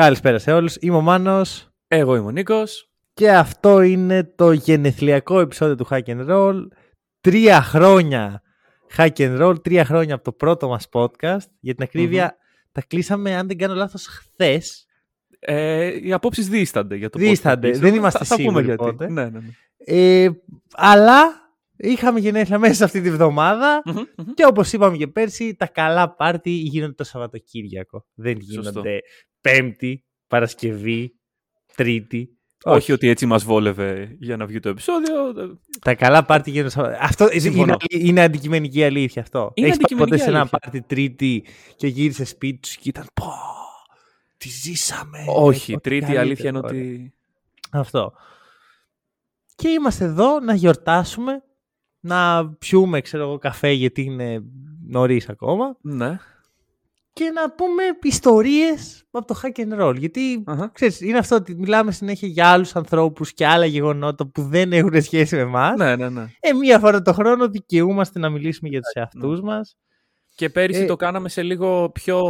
Καλησπέρα σε όλους. Είμαι ο Μάνος Εγώ είμαι ο Νίκος. και αυτό είναι το γενεθλιακό επεισόδιο του Hack and Roll. Τρία χρόνια Hack and Roll, τρία χρόνια από το πρώτο μας podcast. Για την ακρίβεια τα κλείσαμε, αν δεν κάνω λάθος, χθες. Ε, οι απόψεις δίστανται για το Δίστανται. podcast. Δεν είμαστε θα, θα πούμε σίγουροι γιατί. πότε. Ναι, ναι, ναι. Ε, αλλά είχαμε γενέθλια μέσα σε αυτή τη βδομάδα Μμμ, μμμ. και όπως είπαμε και πέρσι, τα καλά πάρτι γίνονται το Σαββατοκύριακο. Δεν Σωστό. Γίνονται Πέμπτη, Παρασκευή, Τρίτη. Όχι ότι έτσι μας βόλευε για να βγει το επεισόδιο. Τα καλά πάρτι γίνονται Σαββα- Αυτό Συμφωνώ. είναι, είναι αντικειμενική αλήθεια αυτό. Είναι Έχεις πάει ποτέ αντικειμενική σε ένα αλήθεια. πάρτι Τρίτη και γύρισε σπίτι σου και ήταν πω, τι ζήσαμε. Όχι, Ό,τι τρίτη η καλύτερο, αλήθεια είναι ωραία. ότι... Αυτό. Και είμαστε εδώ να γιορτάσουμε, να πιούμε, ξέρω εγώ, καφέ γιατί είναι νωρίς ακόμα Ναι. Και να πούμε ιστορίες από το hack and roll. Γιατί, Αχα. ξέρεις, είναι αυτό ότι μιλάμε συνέχεια για άλλους ανθρώπους και άλλα γεγονότα που δεν έχουν σχέση με εμάς. ναι, ναι, ναι. Ε, μία φορά το χρόνο δικαιούμαστε να μιλήσουμε για τους εαυτούς μας. Και πέρυσι Ε, το κάναμε σε λίγο πιο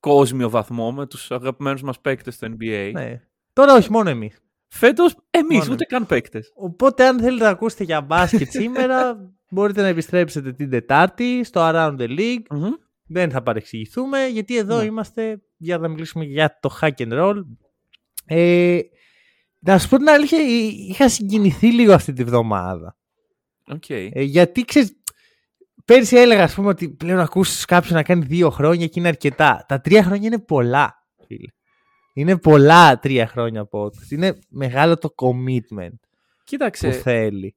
κόσμιο βαθμό με τους αγαπημένους μας παίκτες στο NBA. Ναι. Τώρα όχι μόνο εμείς. Φέτος εμείς Μόνο. ούτε καν παίκτες. Οπότε αν θέλετε να ακούσετε για μπάσκετ σήμερα, μπορείτε να επιστρέψετε την Τετάρτη στο Around the League. Μμμ. Δεν θα παρεξηγηθούμε, γιατί εδώ Ναι. είμαστε για να μιλήσουμε για το hack and roll. Ε, να σου πω την αλήθεια, εί- είχα συγκινηθεί λίγο αυτή τη βδομάδα. Οκ. Ε, γιατί ξέρεις, πέρσι έλεγα ας πούμε ότι πλέον να ακούσεις κάποιον να κάνει δύο χρόνια και είναι αρκετά. Τα τρία χρόνια είναι πολλά, φίλε. Είναι πολλά τρία χρόνια podcast. Είναι μεγάλο το commitment που Κοίταξε, θέλει.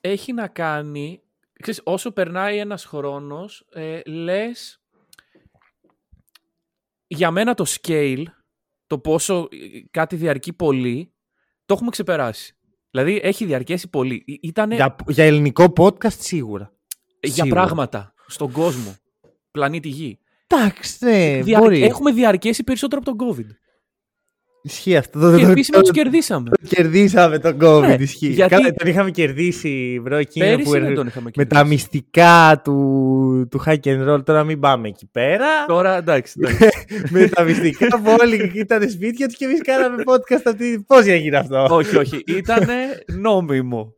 έχει να κάνει... Ξέρεις, όσο περνάει ένας χρόνος, ε, λες... Για μένα το scale, το πόσο ε, κάτι διαρκεί πολύ, το έχουμε ξεπεράσει. Δηλαδή, έχει διαρκέσει πολύ. Ή- Ήτανε για, Για, για ελληνικό podcast σίγουρα. για σίγουρα. πράγματα στον κόσμο. Πλανήτη Γη. Εντάξει, ναι, Δια- μπορεί. Έχουμε διαρκέσει περισσότερο από τον COVID. Ισχύει αυτό. Το, Και το- επίσημα το- τους κερδίσαμε. το κερδίσαμε τον COVID. Ναι, ισχύει. γιατί- Καλά, τον είχαμε κερδίσει, bro, εκείνο που Πέρυσι δεν έρχε- τον είχαμε με τα κερδίσει. μυστικά του, του hack and roll. Τώρα μην πάμε εκεί πέρα. Τώρα εντάξει. εντάξει. με τα μυστικά που όλοι ήταν σπίτια τους και εμείς κάναμε podcast αυτή. Πώς έγινε αυτό; όχι, όχι. Ήτανε νόμιμο.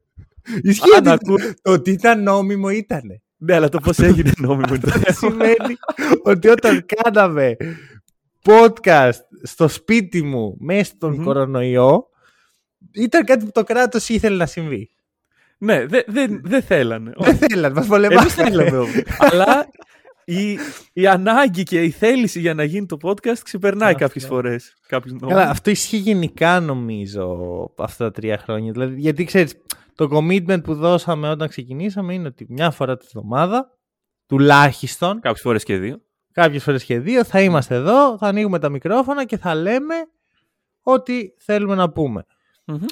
Ισχύει Αν ότι το ότι ήταν νόμιμο ήταν. Ναι, αλλά το πώς έγινε νόμιμο είναι το θέμα. Σημαίνει ότι όταν κάναμε podcast στο σπίτι μου μέσα στον Μμμ. κορονοϊό ήταν κάτι που το κράτος ήθελε να συμβεί. Ναι, δεν δεν- δεν θέλανε. Δεν θέλανε, μας πολεμάνε. Εμείς θέλαμε όμως. Αλλά η, η ανάγκη και η θέληση για να γίνει το podcast ξεπερνάει Αυτό. κάποιες φορές. Κάποιους νόμους. Καλά, αυτό ισχύει γενικά νομίζω αυτά τα τρία χρόνια. Δηλαδή, γιατί ξέρεις, το commitment που δώσαμε όταν ξεκινήσαμε είναι ότι μια φορά τη βδομάδα, τουλάχιστον, Κάποιες φορές και δύο. Κάποιες φορές και δύο, θα είμαστε εδώ, θα ανοίγουμε τα μικρόφωνα και θα λέμε ό,τι θέλουμε να πούμε. Μμμ.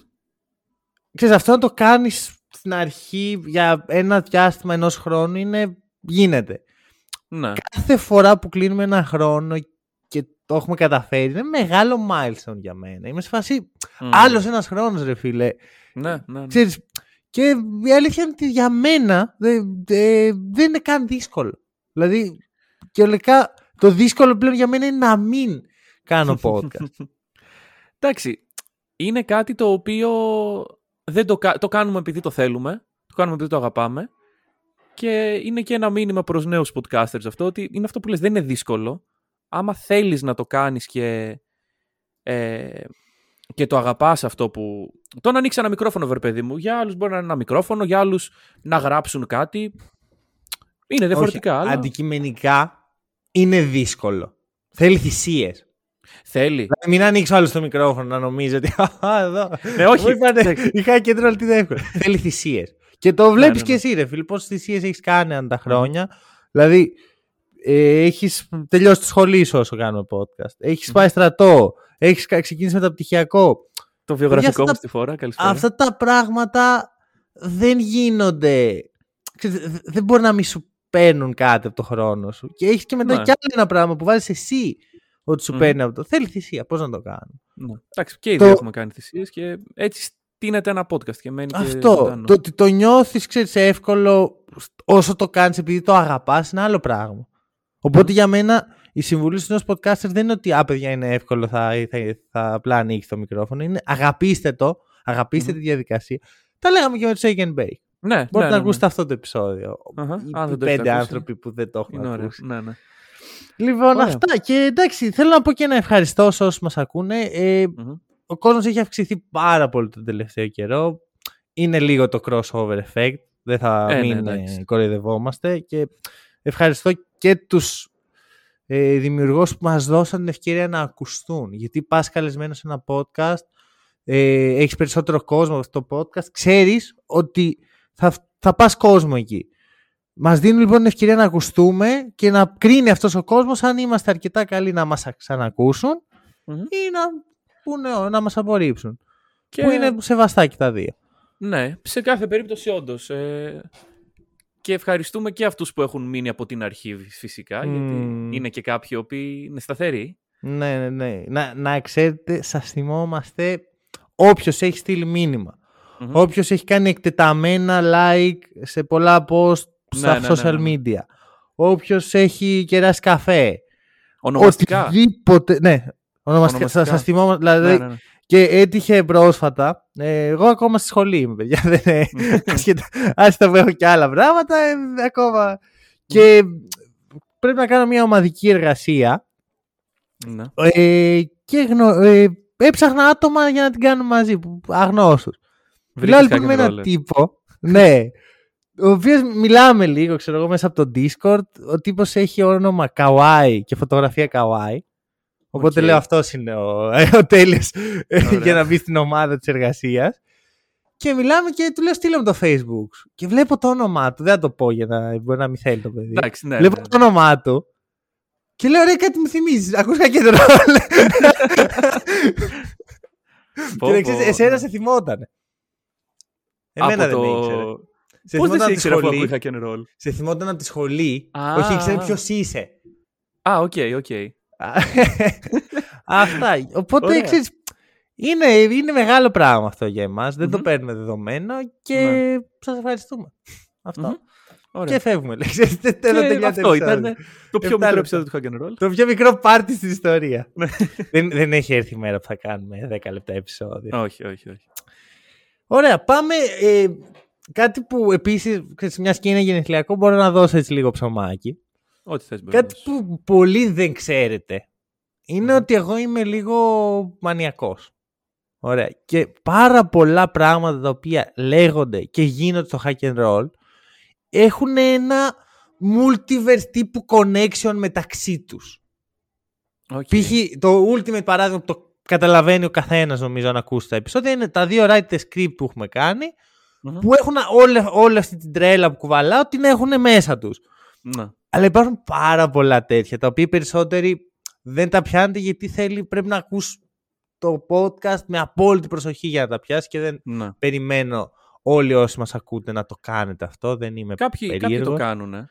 Ξέρεις, αυτό να το κάνεις στην αρχή για ένα διάστημα ενός χρόνου είναι, γίνεται. Ναι. Κάθε φορά που κλείνουμε ένα χρόνο και το έχουμε καταφέρει είναι μεγάλο milestone για μένα. Είμαι σε φάση Μμ. άλλος ένας χρόνος ρε φίλε. Ναι, ναι. ναι. Ξέρεις, και η αλήθεια είναι ότι για μένα δεν, δεν- δεν είναι καν δύσκολο. Δηλαδή, και ολικά το δύσκολο πλέον για μένα είναι να μην κάνω podcast. Εντάξει, είναι κάτι το οποίο δεν το, κα- το κάνουμε επειδή το θέλουμε, το κάνουμε επειδή το αγαπάμε και είναι και ένα μήνυμα προς νέους podcasters αυτό, ότι είναι αυτό που λες, δεν είναι δύσκολο. Άμα θέλεις να το κάνεις και, ε, και το αγαπάς αυτό που... Το να ανοίξει ένα μικρόφωνο, βρε παιδί μου, για άλλους μπορεί να είναι ένα μικρόφωνο, για άλλους να γράψουν κάτι. Είναι διαφορετικά, Όχι, αλλά Αντικειμενικά είναι δύσκολο. Θέλει θυσίες. θέλει. Δηλαδή, μην ανοίξω άλλο το μικρόφωνο να νομίζω ότι. «Α, εδώ. Ναι, όχι. Μου είπανε, είχα κέντρο, αλλά τι δεν εύκολο. Θέλει θυσίες. Και το βλέπεις ναι, και ναι. εσύ, ρε φίλε. Πόσες θυσίες έχεις κάνει αν τα χρόνια. Δηλαδή, ε, έχεις τελειώσει τη σχολή σου όσο κάνουμε podcast. Έχεις πάει στρατό. Έχεις κα- ξεκινήσει μεταπτυχιακό. Το βιογραφικό αυτά μου τα- στη φορά. Καλησπέρα. Αυτά τα πράγματα δεν γίνονται. Ξέρετε, δε- δεν μπορεί να μην σου παίρνουν κάτι από το χρόνο σου. Και έχεις και μετά Ναι. κι άλλο ένα πράγμα που βάζεις εσύ ότι σου Μμμ. παίρνει από το. Θέλει θυσία. Πώς να το κάνω; Ναι. Εντάξει, και οι Το- δύο έχουμε κάνει θυσίες και έτσι στείνεται ένα podcast και μένει και Αυτό. ζωντανός. Το ότι το νιώθεις, ξέρεις, εύκολο όσο το κάνεις επειδή το αγαπάς είναι άλλο πράγμα. Οπότε για μένα η συμβουλή στους νέους podcaster δεν είναι ότι α, παιδιά, είναι εύκολο, θα, θα, θα απλά ανοίξει το μικρόφωνο. Είναι αγαπήστε το, αγαπήστε Μμμ. τη διαδικασία. Τα λέγαμε και με το Shake and Bake. Ναι, Μπορείτε ναι, να ναι, ακούσετε αυτό το επεισόδιο. Αχα. Οι Αν δεν το έχετε πέντε ακούσει. άνθρωποι που δεν το έχουν Είναι ωραίο. ακούσει. Ναι, ναι. Λοιπόν, Ωραία. αυτά. Και εντάξει, θέλω να πω και ένα ευχαριστώ σε όσους μας ακούνε. Ε, Μμμ. ο κόσμος έχει αυξηθεί πάρα πολύ τον τελευταίο καιρό. Είναι λίγο το crossover effect. Δεν θα Ε, ναι, μην εντάξει. ε, κοροϊδευόμαστε. Και ευχαριστώ και τους ε, δημιουργούς που μας δώσαν την ευκαιρία να ακουστούν. Γιατί πας καλεσμένος σε ένα podcast, ε, έχεις περισσότερο κόσμο στο podcast, ξέρεις ότι θα, θα πας κόσμο εκεί. Μας δίνουν λοιπόν την ευκαιρία να ακουστούμε και να κρίνει αυτός ο κόσμος αν είμαστε αρκετά καλοί να μας ξανακούσουν Μμμ. ή να, πούνε, να μας απορρίψουν. Και- Που είναι σεβαστά και τα δύο. Ναι, σε κάθε περίπτωση όντως. Ε, και ευχαριστούμε και αυτούς που έχουν μείνει από την αρχή φυσικά, Μμμ. γιατί είναι και κάποιοι οι οποίοι είναι σταθεροί. Ναι, ναι, ναι. Να, να ξέρετε, σας θυμόμαστε όποιος έχει στείλει μήνυμα. Μμμ. Όποιος έχει κάνει εκτεταμένα like σε πολλά post στα Ναι, ναι, ναι, social ναι, ναι. media. Όποιος έχει κεράσει καφέ. Ονομαστικά. Οτιδήποτε. Ναι, ονομαστικά. Ονομαστικά. Σας, σας θυμόμαστε. Δηλαδή, Ναι, ναι, ναι. Και έτυχε πρόσφατα. Ε, εγώ ακόμα στη σχολή είμαι, παιδιά. Δεν είναι. ασχετά- Άσχετα που έχω και άλλα πράγματα, ε, ακόμα. Και πρέπει να κάνω μια ομαδική εργασία. Ναι. Ε, και γνω... ε, έψαχνα άτομα για να την κάνω μαζί, που- αγνώστους. Βρήκες Μιλάω λοιπόν με hack and έναν roller. τύπο. ναι. Ο οποίος μιλάμε λίγο, ξέρω εγώ, μέσα από το Discord. Ο τύπος έχει όνομα Kawaii και φωτογραφία Kawaii. Οπότε Οκ. λέω αυτός είναι ο, ο τέλειος Ωραία. για να μπει στην ομάδα της εργασίας. Και μιλάμε και του λέω στείλε μου το Facebook. σου. Και βλέπω το όνομά του. Δεν θα το πω για να μπορεί να μην θέλει το παιδί. Εντάξει, ναι. βλέπω ναι, το όνομά του. Και λέω ρε κάτι μου θυμίζεις. Ακούς hack and roll. Πω, και να ξέρεις, πω, εσένα ναι. σε θυμότανε. Εμένα Από δεν το... με ήξερε. Σε Πώς δεν θυμόταν σε από τη ήξερε αφού σχολή. ακούει hack and roll; Σε θυμόταν από τη σχολή. Α. Όχι, ήξερε ποιος είσαι. Α, οκ, οκ. Αυτά. Οπότε Ωραία. ξέρεις, είναι, είναι μεγάλο πράγμα αυτό για εμάς. Δεν το Μμμ. παίρνουμε δεδομένο και Ναι. σας ευχαριστούμε. Αυτό. Μμμ. Ωραία. Και φεύγουμε. λέει. Ξέρεις, δεν- Και εδώ τελειώνει το αυτό επεισόδιο. ήταν το πιο Εφτά μικρό λεπτά. επεισόδιο του hack and roll. Το πιο μικρό πάρτι στην ιστορία. Ναι. δεν, δεν έχει έρθει η μέρα που θα κάνουμε 10 λεπτά επεισόδιο. όχι, όχι, όχι. Ωραία, πάμε. Ε, κάτι που επίσης, μιας και είναι γενεθλιακό, μπορώ να δώσω έτσι λίγο ψωμάκι. Ό,τι θες μπορείς Κάτι να δώσεις. που πολλοί δεν ξέρετε είναι ότι εγώ είμαι λίγο μανιακός. Ωραία. Και πάρα πολλά πράγματα τα οποία λέγονται και γίνονται στο hack and roll έχουν ένα multiverse τύπου connection μεταξύ τους. Οκ. Π.χ. το ultimate παράδειγμα που το καταλαβαίνει ο καθένας νομίζω αν ακούσει τα επεισόδια είναι τα δύο flip the script που έχουμε κάνει Μμμ. που έχουν όλη, όλη αυτή την τρέλα που κουβαλάω την έχουν μέσα τους. Ναι. Αλλά υπάρχουν πάρα πολλά τέτοια τα οποία οι περισσότεροι δεν τα πιάνετε γιατί θέλει, πρέπει να ακούς το podcast με απόλυτη προσοχή για να τα πιάσει και δεν Ναι. περιμένω όλοι όσοι μας ακούτε να το κάνετε αυτό. Δεν είμαι Κάποιοι, κάποιοι το περίεργος. κάνουν. Ε.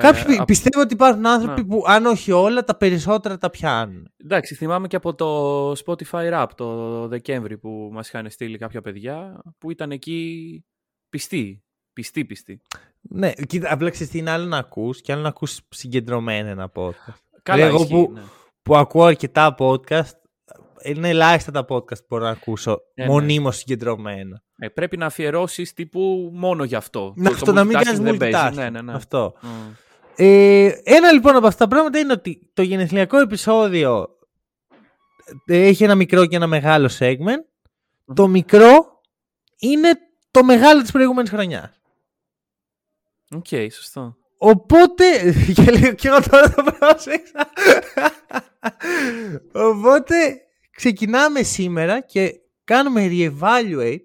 Κάποιοι Ε, απ- πιστεύω ότι υπάρχουν άνθρωποι Ναι. που αν όχι όλα τα περισσότερα τα πιάνουν. Εντάξει, θυμάμαι και από το Spotify Rap το Δεκέμβρη που μας είχαν στείλει κάποια παιδιά που ήταν εκεί πιστοί. Πιστοί, πιστοί. Ναι, κοίτα, απλά ξέρεις τι είναι άλλο να ακούς και άλλο να ακούς συγκεντρωμένα ένα podcast. Καλά, εγώ ισχύει, που- ναι. Που ακούω αρκετά podcast, είναι ελάχιστα τα podcast που μπορώ να ακούσω Ε, ναι. μονίμως συγκεντρωμένα. Ε, πρέπει να αφιερώσεις τύπου μόνο γι' αυτό. Να, Το- αυτό, το να μην multitasking κάνεις δεν παίζει. multitasking. Ναι, ναι, ναι. Αυτό. Μμ. Ε, ένα λοιπόν από αυτά τα πράγματα είναι ότι το γενεθλιακό επεισόδιο ε, έχει ένα μικρό και ένα μεγάλο segment. Το μικρό είναι το μεγάλο της προηγούμενης χρονιάς. Οκ, σωστό. Οπότε, και λίγο και εγώ τώρα το πρόσεξα. Οπότε, ξεκινάμε σήμερα και κάνουμε re-evaluate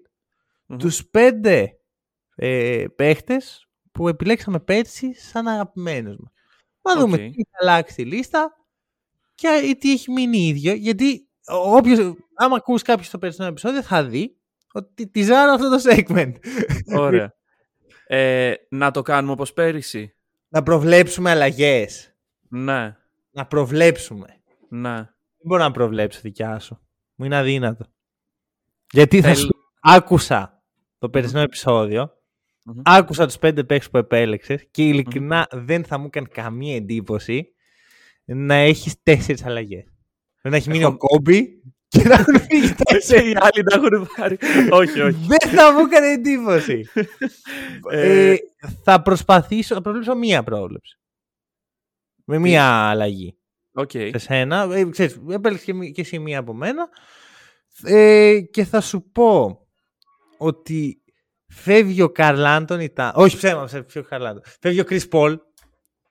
Μμμ. τους πέντε ε, παίχτες που επιλέξαμε πέρσι σαν αγαπημένους μας. Να δούμε Οκ. τι έχει αλλάξει τη λίστα και τι έχει μείνει ίδιο. Γιατί όποιος, άμα ακούς κάποιος το περσινό επεισόδιο θα δει ότι τιζάρω αυτό το segment. Ωραία. Ε, να το κάνουμε όπως πέρυσι. να προβλέψουμε αλλαγές. Ναι, Να προβλέψουμε. ναι. Δεν μπορώ να προβλέψω δικιά σου. Μου είναι αδύνατο. Γιατί θα Θέλ- σου άκουσα το περσινό επεισόδιο, Μμμ. άκουσα τους πέντε παίκτες που επέλεξες και ειλικρινά δεν θα μου έκανε καμία εντύπωση να έχεις τέσσερις αλλαγές. Πρέπει να έχει μείνει Έχω- ο Κόμπι και να έχουν φύγει Και τέσσερις. οι άλλοι να έχουν πάρει. όχι, όχι. Δεν θα μου έκανε εντύπωση. Ε, Ε, θα προσπαθήσω, θα προβλέψω μία πρόβλεψη. Με μία αλλαγή. Οκ. σε σένα. Ε, ξέρεις, επέλεξες και, μη- και εσύ μία από μένα. Ε, και θα σου πω ότι φεύγει ο Καρλ Άντωνι τα... Όχι ψέμα, ψέμα, φεύγει ο Καρλ Άντωνι. Φεύγει ο Chris Paul.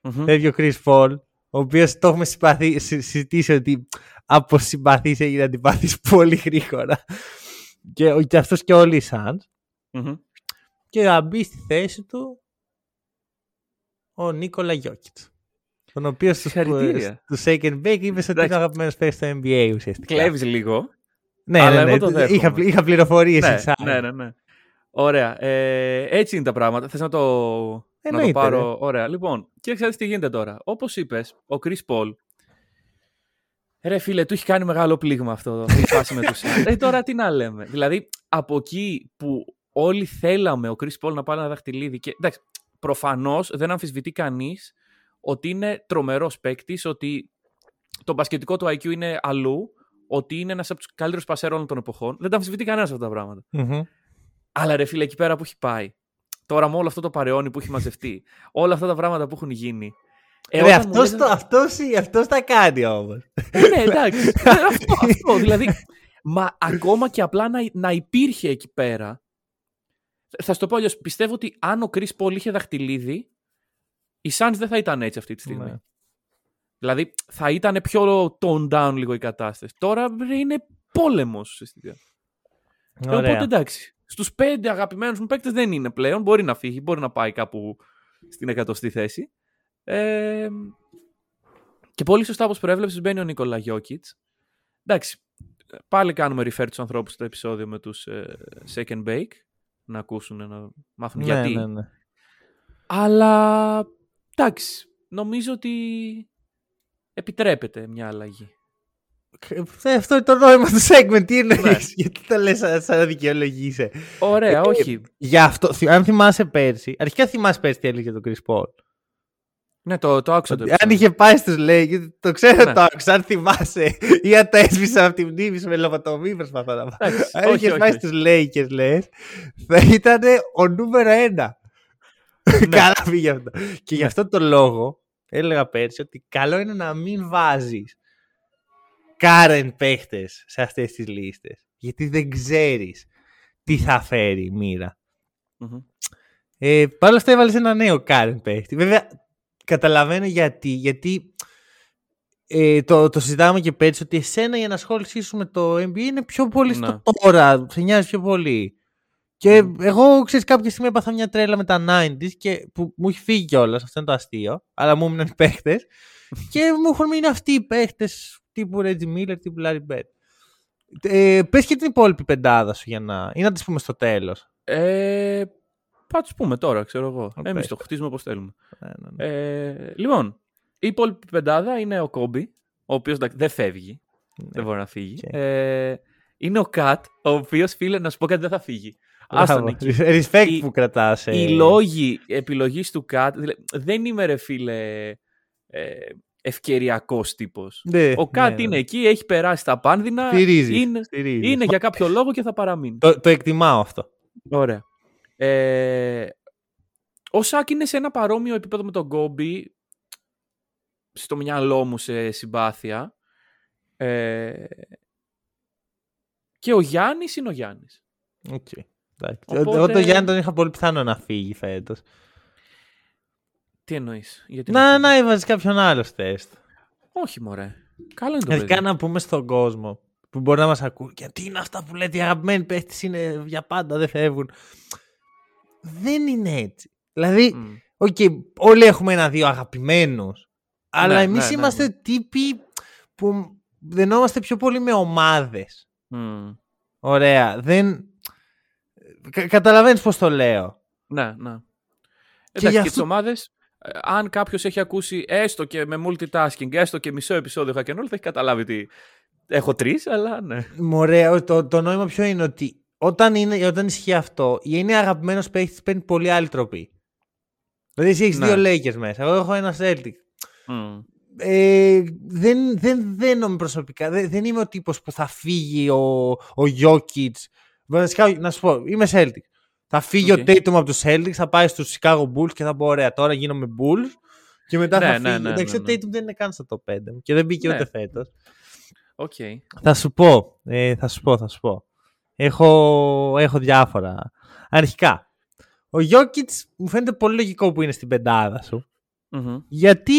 Μμμ. Φεύγει ο Chris Paul, ο οποίος το έχουμε συμπαθή, συ- συζητήσει ότι από συμπαθής έγινε αντιπαθής πολύ γρήγορα. Και, ο- και αυτός και όλοι οι Suns. Μμμ. Και θα μπει στη θέση του ο Νίκολα Γιώκητς. Τον οποίο στους, Συγχαρητήρια. στους Shake and Bake είπες ότι είναι Εντάξει. ο αγαπημένος παίκτης στο NBA ουσιαστικά. Κλέβεις λίγο. Ναι, αλλά ναι, εγώ το ναι. δέχομαι. Είχα, είχα πληροφορίες ναι, inside. ναι, ναι, ναι. Ωραία. Ε, έτσι είναι τα πράγματα. Θες να το, να το Εννοείται, πάρω; Ωραία. Λοιπόν, κοίταξε τι γίνεται τώρα. Όπως είπες, ο Chris Paul Ρε φίλε, του έχει κάνει μεγάλο πλήγμα αυτό η φάση με τους Suns. Ε, τώρα τι να λέμε. Δηλαδή, από εκεί που όλοι θέλαμε ο Chris Paul να πάρει ένα δαχτυλίδι και εντάξει, προφανώς δεν αμφισβητεί κανείς ότι είναι τρομερός παίκτης, ότι το μπασκετικό του IQ είναι αλλού, ότι είναι ένας από τους καλύτερους πασέρ όλων των εποχών. Δεν τα αμφισβητεί κανένας αυτά τα πράγματα. Μμμ. Αλλά ρε φίλε, εκεί πέρα που έχει πάει. Τώρα με όλο αυτό το παρεώνι που έχει μαζευτεί, όλα αυτά τα πράγματα που έχουν γίνει. Ε, Ρε, όταν μου αυτός, λες- το, αυτός, αυτός τα κάνει όμως. Ε, ναι, εντάξει. Ε, αυτό, αυτό, δηλαδή. Μα ακόμα και απλά να, να υπήρχε εκεί πέρα. Θα σου το πω αλλιώς. Πιστεύω ότι αν ο Chris Paul είχε δαχτυλίδι, οι Suns δεν θα ήταν έτσι αυτή τη στιγμή. Ναι. Δηλαδή θα ήταν πιο toned down λίγο η κατάσταση. Τώρα ρε, είναι πόλεμος ουσιαστικά. Ε, Ωραία. Οπότε εντάξει. Στους πέντε αγαπημένους μου παίκτες δεν είναι πλέον. Μπορεί να φύγει, μπορεί να πάει κάπου στην εκατοστή θέση. Ε, και πολύ σωστά όπως προέβλεψες, μπαίνει ο Νίκολα Γιώκητς. Εντάξει. Πάλι κάνουμε refer τους ανθρώπους στο επεισόδιο με τους ε, Second Bake. Να ακούσουν, να μάθουν ναι, γιατί. ναι, ναι. Αλλά εντάξει. Νομίζω ότι επιτρέπεται μια αλλαγή. Ε, Αυτό είναι το νόημα του segment. Τι εννοείς, Ναι. γιατί το λες σαν, σαν να δικαιολογείσαι; Ωραία, Ε, όχι. Γι' αυτό, θυ- αν θυμάσαι πέρσι, αρχικά θυμάσαι πέρσι τι έλεγε το Chris Paul. Ναι, το, το άκουσα το Ότι αν επεισόδιο. είχε πάει στους Lakers, το ξέρω Ναι. το άκουσα, αν θυμάσαι, ή αν τα έσβησα από τη μνήμη σου με λογοτομή προσπαθώ να πω. Εντάξει, Αν όχι, είχε όχι, πάει όχι. στους Lakers, λες, θα ήταν ο νούμερο ένα. Ναι. Καλά πήγε αυτό. Και γι' αυτό το λόγο έλεγα πέρσι ότι καλό είναι να μην βάζεις current παίχτες σε αυτές τις λίστες. Γιατί δεν ξέρεις τι θα φέρει η μοίρα. Μμμ. Ε, Παρ' όλα αυτά έβαλες ένα νέο current παίχτη. Βέβαια, καταλαβαίνω γιατί. Γιατί ε, το, το συζητάμε και πέρσι ότι εσένα η ενασχόλησή σου με το NBA είναι πιο πολύ στο Ναι. τώρα. Σε νοιάζει πιο πολύ. Και Μμ. εγώ, ξέρεις, κάποια στιγμή έπαθα μια τρέλα με τα 90s και που μου έχει φύγει κιόλας, αυτό είναι το αστείο. Αλλά μου έμειναν οι παίχτες. και μου έχουν μείνει αυτοί οι παίχτες τύπου Reggie Miller, τύπου Larry Bird. Ε, πες και την υπόλοιπη πεντάδα σου για να... ή να τις πούμε στο τέλος. Ε, θα του πούμε τώρα, ξέρω εγώ. Οκ. Εμείς το χτίζουμε όπως θέλουμε. Ναι, ναι, ναι. Ε, λοιπόν, η υπόλοιπη πεντάδα είναι ο Κόμπι, ο οποίος δεν φεύγει. Δεν μπορεί να φύγει. Οκ. Ε, είναι ο Κατ, ο οποίος φίλε να σου πω κάτι δεν θα φύγει. Άστον Μπράβο. εκεί. Respect Οι- που κρατάς. ε. Οι λόγοι επιλογής του Κατ. δεν είμαι ρε φίλε ε, ευκαιριακός τύπος. Ναι, Ο Κατ ναι, ναι. είναι εκεί, έχει περάσει τα πάνδυνα. Στηρίζεις, Είναι, στηρίζεις. είναι για κάποιο λόγο και θα παραμείνει. Το, το εκτιμάω αυτό. Ωραία. Ε, ο Σάκ είναι σε ένα παρόμοιο επίπεδο με τον Γκόμπι στο μυαλό μου σε συμπάθεια. Ε, και ο Γιάννης είναι ο Γιάννης. Οκ. Εντάξει. Οπότε- Εγώ το Γιάννη τον είχα πολύ πιθανό να φύγει φέτος. Τι εννοείς, γιατί Να, φύγει; να έβαζες κάποιον άλλο στη θέση. Όχι μωρέ. Καλό είναι το Αρχικά παιδί. να πούμε στον κόσμο που μπορεί να μας ακούει. Και τι είναι αυτά που λέτε, οι αγαπημένοι παίχτες είναι για πάντα, δεν φεύγουν. Δεν είναι έτσι. Δηλαδή, Μμ. οκ, όλοι έχουμε ένα-δύο αγαπημένους. Αλλά Ναι, εμείς ναι, ναι, είμαστε ναι. τύποι που δενόμαστε πιο πολύ με ομάδες. Μμ. Ωραία. Δεν... Κα, καταλαβαίνεις πώς το λέω. Ναι, ναι. γι' Εντάξει, και, αυτό- τις ομάδες, ε, αν κάποιος έχει ακούσει έστω και με multitasking, έστω και μισό επεισόδιο hack and roll, θα έχει καταλάβει ότι έχω τρεις, αλλά ναι. Μωρέ, το, το νόημα ποιο είναι ότι όταν, είναι, όταν ισχύει αυτό, η είναι αγαπημένος παίχτης παίρνει πολύ άλλη τροπή. Δηλαδή, εσύ έχεις Ναι. δύο Lakers μέσα. Εγώ έχω ένα Celtic. Μμ. Ε, δεν, δεν δένομαι προσωπικά. Δεν, δεν είμαι ο τύπος που θα φύγει ο, ο Jokic. Βασικά, να σου πω, είμαι Celtic. Θα φύγει Οκ. ο Tatum από τους Celtics, θα πάει στους Chicago Bulls και θα πω: Ωραία, τώρα γίνομαι Bulls. Και μετά Ναι, θα ναι, φύγει. ναι, Εντάξει, ναι, ο ναι. Tatum δεν είναι καν στο top 5 μου και δεν μπήκε Ναι. ούτε φέτος. Οκ. Θα σου πω, ε, θα σου πω, θα σου πω. Έχω, έχω διάφορα. Αρχικά, ο Jokic μου φαίνεται πολύ λογικό που είναι στην πεντάδα σου. Μμμ. Γιατί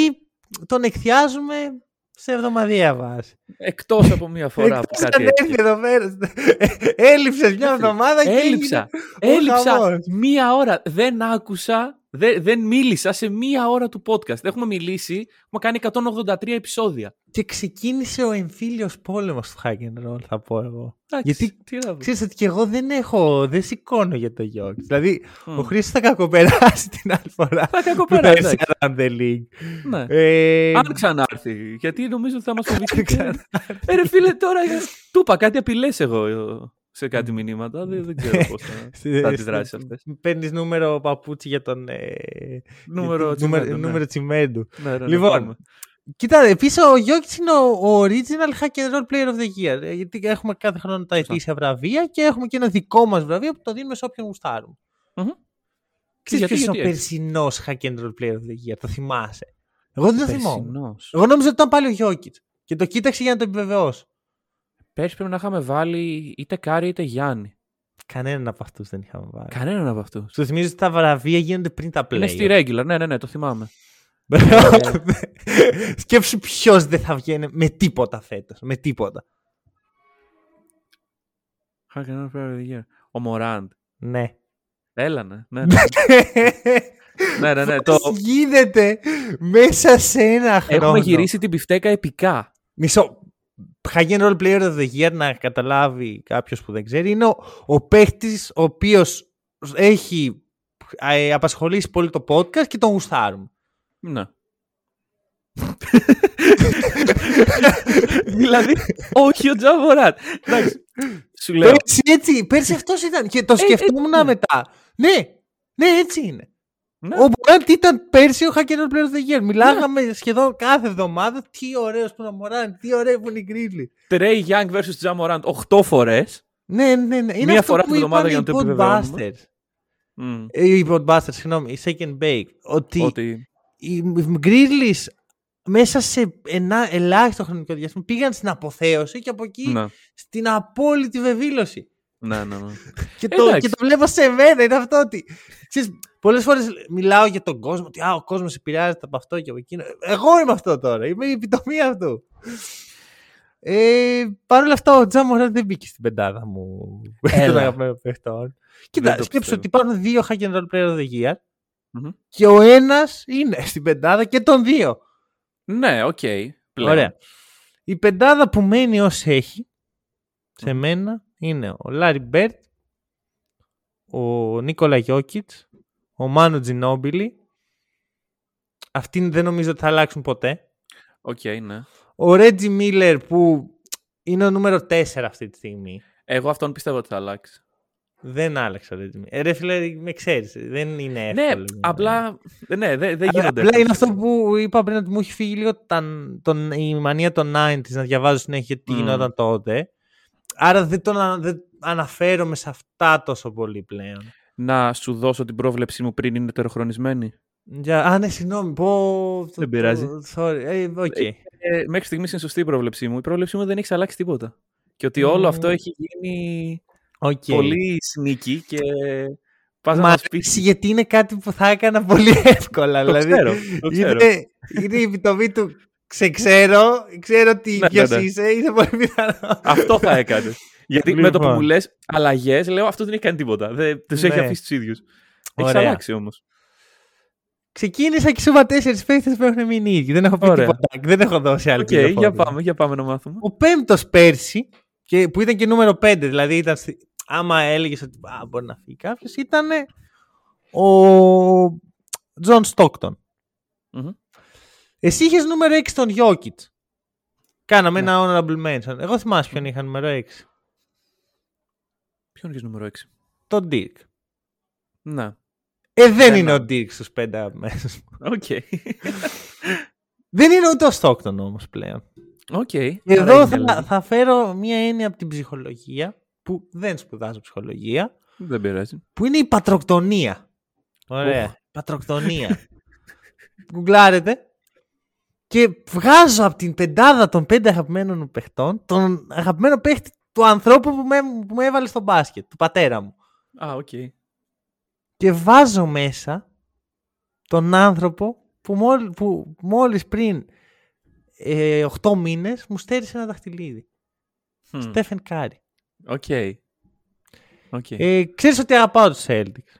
τον εκθιάζουμε σε εβδομαδιαία βάση. Εκτός από μία φορά που Εκτός κάτι αν έτσι. έρθει εδώ πέρα. Έλειψες μια εβδομάδα και Έλειψα. έγινε ο Έλειψα χαμός. μία ώρα. Δεν άκουσα, δεν, δεν μίλησα σε μία ώρα του podcast. Έχουμε μιλήσει, έχουμε κάνει 183 επεισόδια. Και ξεκίνησε ο εμφύλιος πόλεμος του Hack and Roll, θα πω εγώ. Εντάξει, Γιατί τι να πω. Ξέρεις ότι και εγώ δεν έχω, δεν σηκώνω για το Jokic. Δηλαδή, Μμ. ο Χρήστος θα κακοπεράσει την άλλη φορά. Θα που θα κακοπεράσει. έρθει εντάξει. around the league. Ναι. Ε, Αν ξανάρθει. Γιατί νομίζω ότι θα μας φοβηθεί. ξανάρθει. ε, ρε φίλε, τώρα ε, του είπα κάτι απειλές εγώ ε, σε κάτι μηνύματα. Δεν, δεν ξέρω πώς θα, στη- θα αντιδράσεις στη- αυτές. Παίρνεις νούμερο παπούτσι για τον... Ε, Νούμερο για- νούμερο, τσιμέντου, ναι. νούμερο τσιμέντου. Ναι, ναι, ναι, Λοιπόν, πάμε. Κοίτα, επίσης ο Γιώκητ είναι ο, ο original hack and roll player of the year. ε, Γιατί έχουμε κάθε χρόνο τα Σωστά. ετήσια βραβεία και έχουμε και ένα δικό μας βραβείο που το δίνουμε σε όποιον γουστάρουμε. Μμμ. Ξέρεις Γιατί, ποιος είναι ο γιατί περσινός hack and roll player of the year, το θυμάσαι; Εγώ δεν το θυμόμουν. Περσινός. Εγώ νόμιζα ότι ήταν πάλι ο Γιώκητ. Και το κοίταξε για να το επιβεβαιώσω. Πέρσι πρέπει να είχαμε βάλει είτε Κάρι είτε Γιάννη. Κανέναν από αυτούς δεν είχαμε βάλει. Κανέναν από αυτούς. Σου θυμίζω ότι τα βραβεία γίνονται πριν τα Είναι playoffs. στη regular. Ναι, ναι, ναι, το θυμάμαι. Σκέψου ποιος δεν θα βγαίνει με τίποτα φέτος. Με τίποτα. Hack and roll player of the year. Ο Μωράντ. Ναι. Έλα, ναι. ναι, ναι. ναι, ναι, ναι, το... Πώς γίνεται μέσα σε ένα χρόνο; Έχουμε γυρίσει την πιφτέκα επικά. Μισό. Hack and Roll Player of the Year, να καταλάβει κάποιος που δεν ξέρει, είναι ο, ο παίχτης ο οποίος έχει ε, απασχολήσει πολύ το podcast και τον γουστάρουμε. Ναι. δηλαδή, όχι ο Τζαβοράτ. Εντάξει. Σου λέω. Πέρσι έτσι, πέρσι αυτός ήταν. Και το Ε, σκεφτόμουν έτσι είναι. μετά. Ναι, ναι, έτσι είναι. Ναι. Ο Μωράντ ήταν πέρσι ο Hack and Roll Player of the Year. Μιλάγαμε σχεδόν κάθε εβδομάδα. Τι ωραίος που είναι ο Μωράντ, τι ωραίο που είναι η Γκρίλι. Trey Young vs. Τζαμοράντ 8 φορές. Ναι, ναι, ναι. Είναι Μία αυτό φορά που την εβδομάδα είπαν για οι να το επιβεβαιώνουμε. Podbusters. Ε, Οι Podbusters, συγγνώμη, οι Second Bake. Ότι Ότι. οι Grizzlies μέσα σε ένα ελάχιστο χρονικό διάστημα πήγαν στην αποθέωση και από εκεί Ναι, στην απόλυτη βεβήλωση. Ναι, ναι. ναι. Και το, Εντάξει. και το βλέπω σε μένα, είναι αυτό ότι. Ξέρεις, πολλές φορές μιλάω για τον κόσμο, ότι α, ο κόσμος επηρεάζεται από αυτό και από εκείνο. Εγώ είμαι αυτό τώρα, είμαι η επιτομή αυτού. Ε, Παρ' όλα αυτά, ο Τζάμοραν δεν μπήκε στην πεντάδα μου Έλα. των αγαπημένων παιχτών. Κοίτα, το σκέψου πιστεύω. ότι υπάρχουν δύο hack and roll player of the year Μμμ. και ο ένας είναι στην πεντάδα και των δύο. Ναι, οκ. πλέον. Ωραία. Η πεντάδα που μένει ως έχει, σε μένα, είναι ο Λάρι Μπερντ, ο Νίκολα Γιόκιτς, ο Μάνο Τζινόμπιλι. Αυτοί δεν νομίζω ότι θα αλλάξουν ποτέ. Οκ, ναι. Ο Ρέτζι Μίλλερ που είναι ο νούμερο 4 αυτή τη στιγμή. Εγώ αυτόν πιστεύω ότι θα αλλάξει. Δεν άλλαξε ο Ρέτζι Μίλλερ. Ε, ρε φίλε, με ξέρεις, δεν είναι εύκολο. Ναι, για μένα. απλά. Ναι, δεν δεν Αλλά γίνονται. Απλά είναι εύκολες αυτό που είπα πριν ότι μου έχει φύγει λίγο τα, τον, η μανία των 90s να διαβάζω συνέχεια τι Μμμ. γινόταν τότε. Άρα δεν, τον, ανα- δεν αναφέρομαι σε αυτά τόσο πολύ πλέον. Να σου δώσω την πρόβλεψή μου πριν είναι τεροχρονισμένη; Για, α, ναι, συγγνώμη. Πω, το- Δεν πειράζει. το- sorry. Ε, οκ. Ε, μέχρι στιγμής είναι σωστή η πρόβλεψή μου. Η πρόβλεψή μου δεν έχει αλλάξει τίποτα. Και ότι Μμμ. όλο αυτό έχει γίνει Οκ. πολύ sneaky και πας να Μ' μας πεις... αρέσει γιατί είναι κάτι που θα έκανα πολύ εύκολα. Το δηλαδή, ξέρω, το ξέρω. Είναι, είναι η επιτομή του ξεξέρω, ξέρω τι Ναι, ποιος ναι, ναι. είσαι, είναι πολύ πιθανός. Αυτό θα έκανες. Γιατί με το που Λοιπόν. μου λες αλλαγές, λέω αυτό δεν έχει κάνει τίποτα. Δεν τους έχει Ναι. αφήσει τους ίδιους. Έχεις Ωραία. αλλάξει όμως. ξεκίνησα και σου είπα τέσσερις παίχτες που έχουν μείνει ίδιοι. Δεν έχω πει Ωραία. τίποτα. Δεν έχω δώσει άλλη Οκ, για πληροφορία. πάμε, για πάμε να μάθουμε. Ο πέμπτος πέρσι, και, που ήταν και νούμερο 5, δηλαδή ήταν, στη- άμα έλεγες ότι α, μπορεί να φύγει κάποιος, ήταν ο Τζον Στόκτον. Μμμ. Εσύ είχες νούμερο 6 τον Jokic. Κάναμε Ναι. ένα honorable mention. Εγώ θυμάσαι ποιον είχα νούμερο 6. Ποιον είχες νούμερο 6. Τον Dirk. Να. Ε, δεν Ένα. είναι ο Dirk στους 5 αγαπημένους μου. Οκ. Δεν είναι ούτε ο Stockton όμως πλέον. Οκ. Εδώ Άρα θα, είναι λίγο. θα φέρω μία έννοια από την ψυχολογία που δεν σπουδάζω ψυχολογία. Δεν πειράζει. που είναι η πατροκτονία. Ωραία. Οχ. Πατροκτονία. Γκουγκλάρετε. Και βγάζω από την πεντάδα των πέντε αγαπημένων μου παιχτών τον αγαπημένο παίχτη του ανθρώπου που με, που με έβαλε στο μπάσκετ, του πατέρα μου. Α, οκ. Και βάζω μέσα τον άνθρωπο που, μόλι, που μόλις πριν ε, 8 μήνες μου στέρισε ένα δαχτυλίδι. Hm, Στέφεν Κάρι. Οκ. Οκ. Ε, ξέρεις ότι αγαπάω τους Celtics.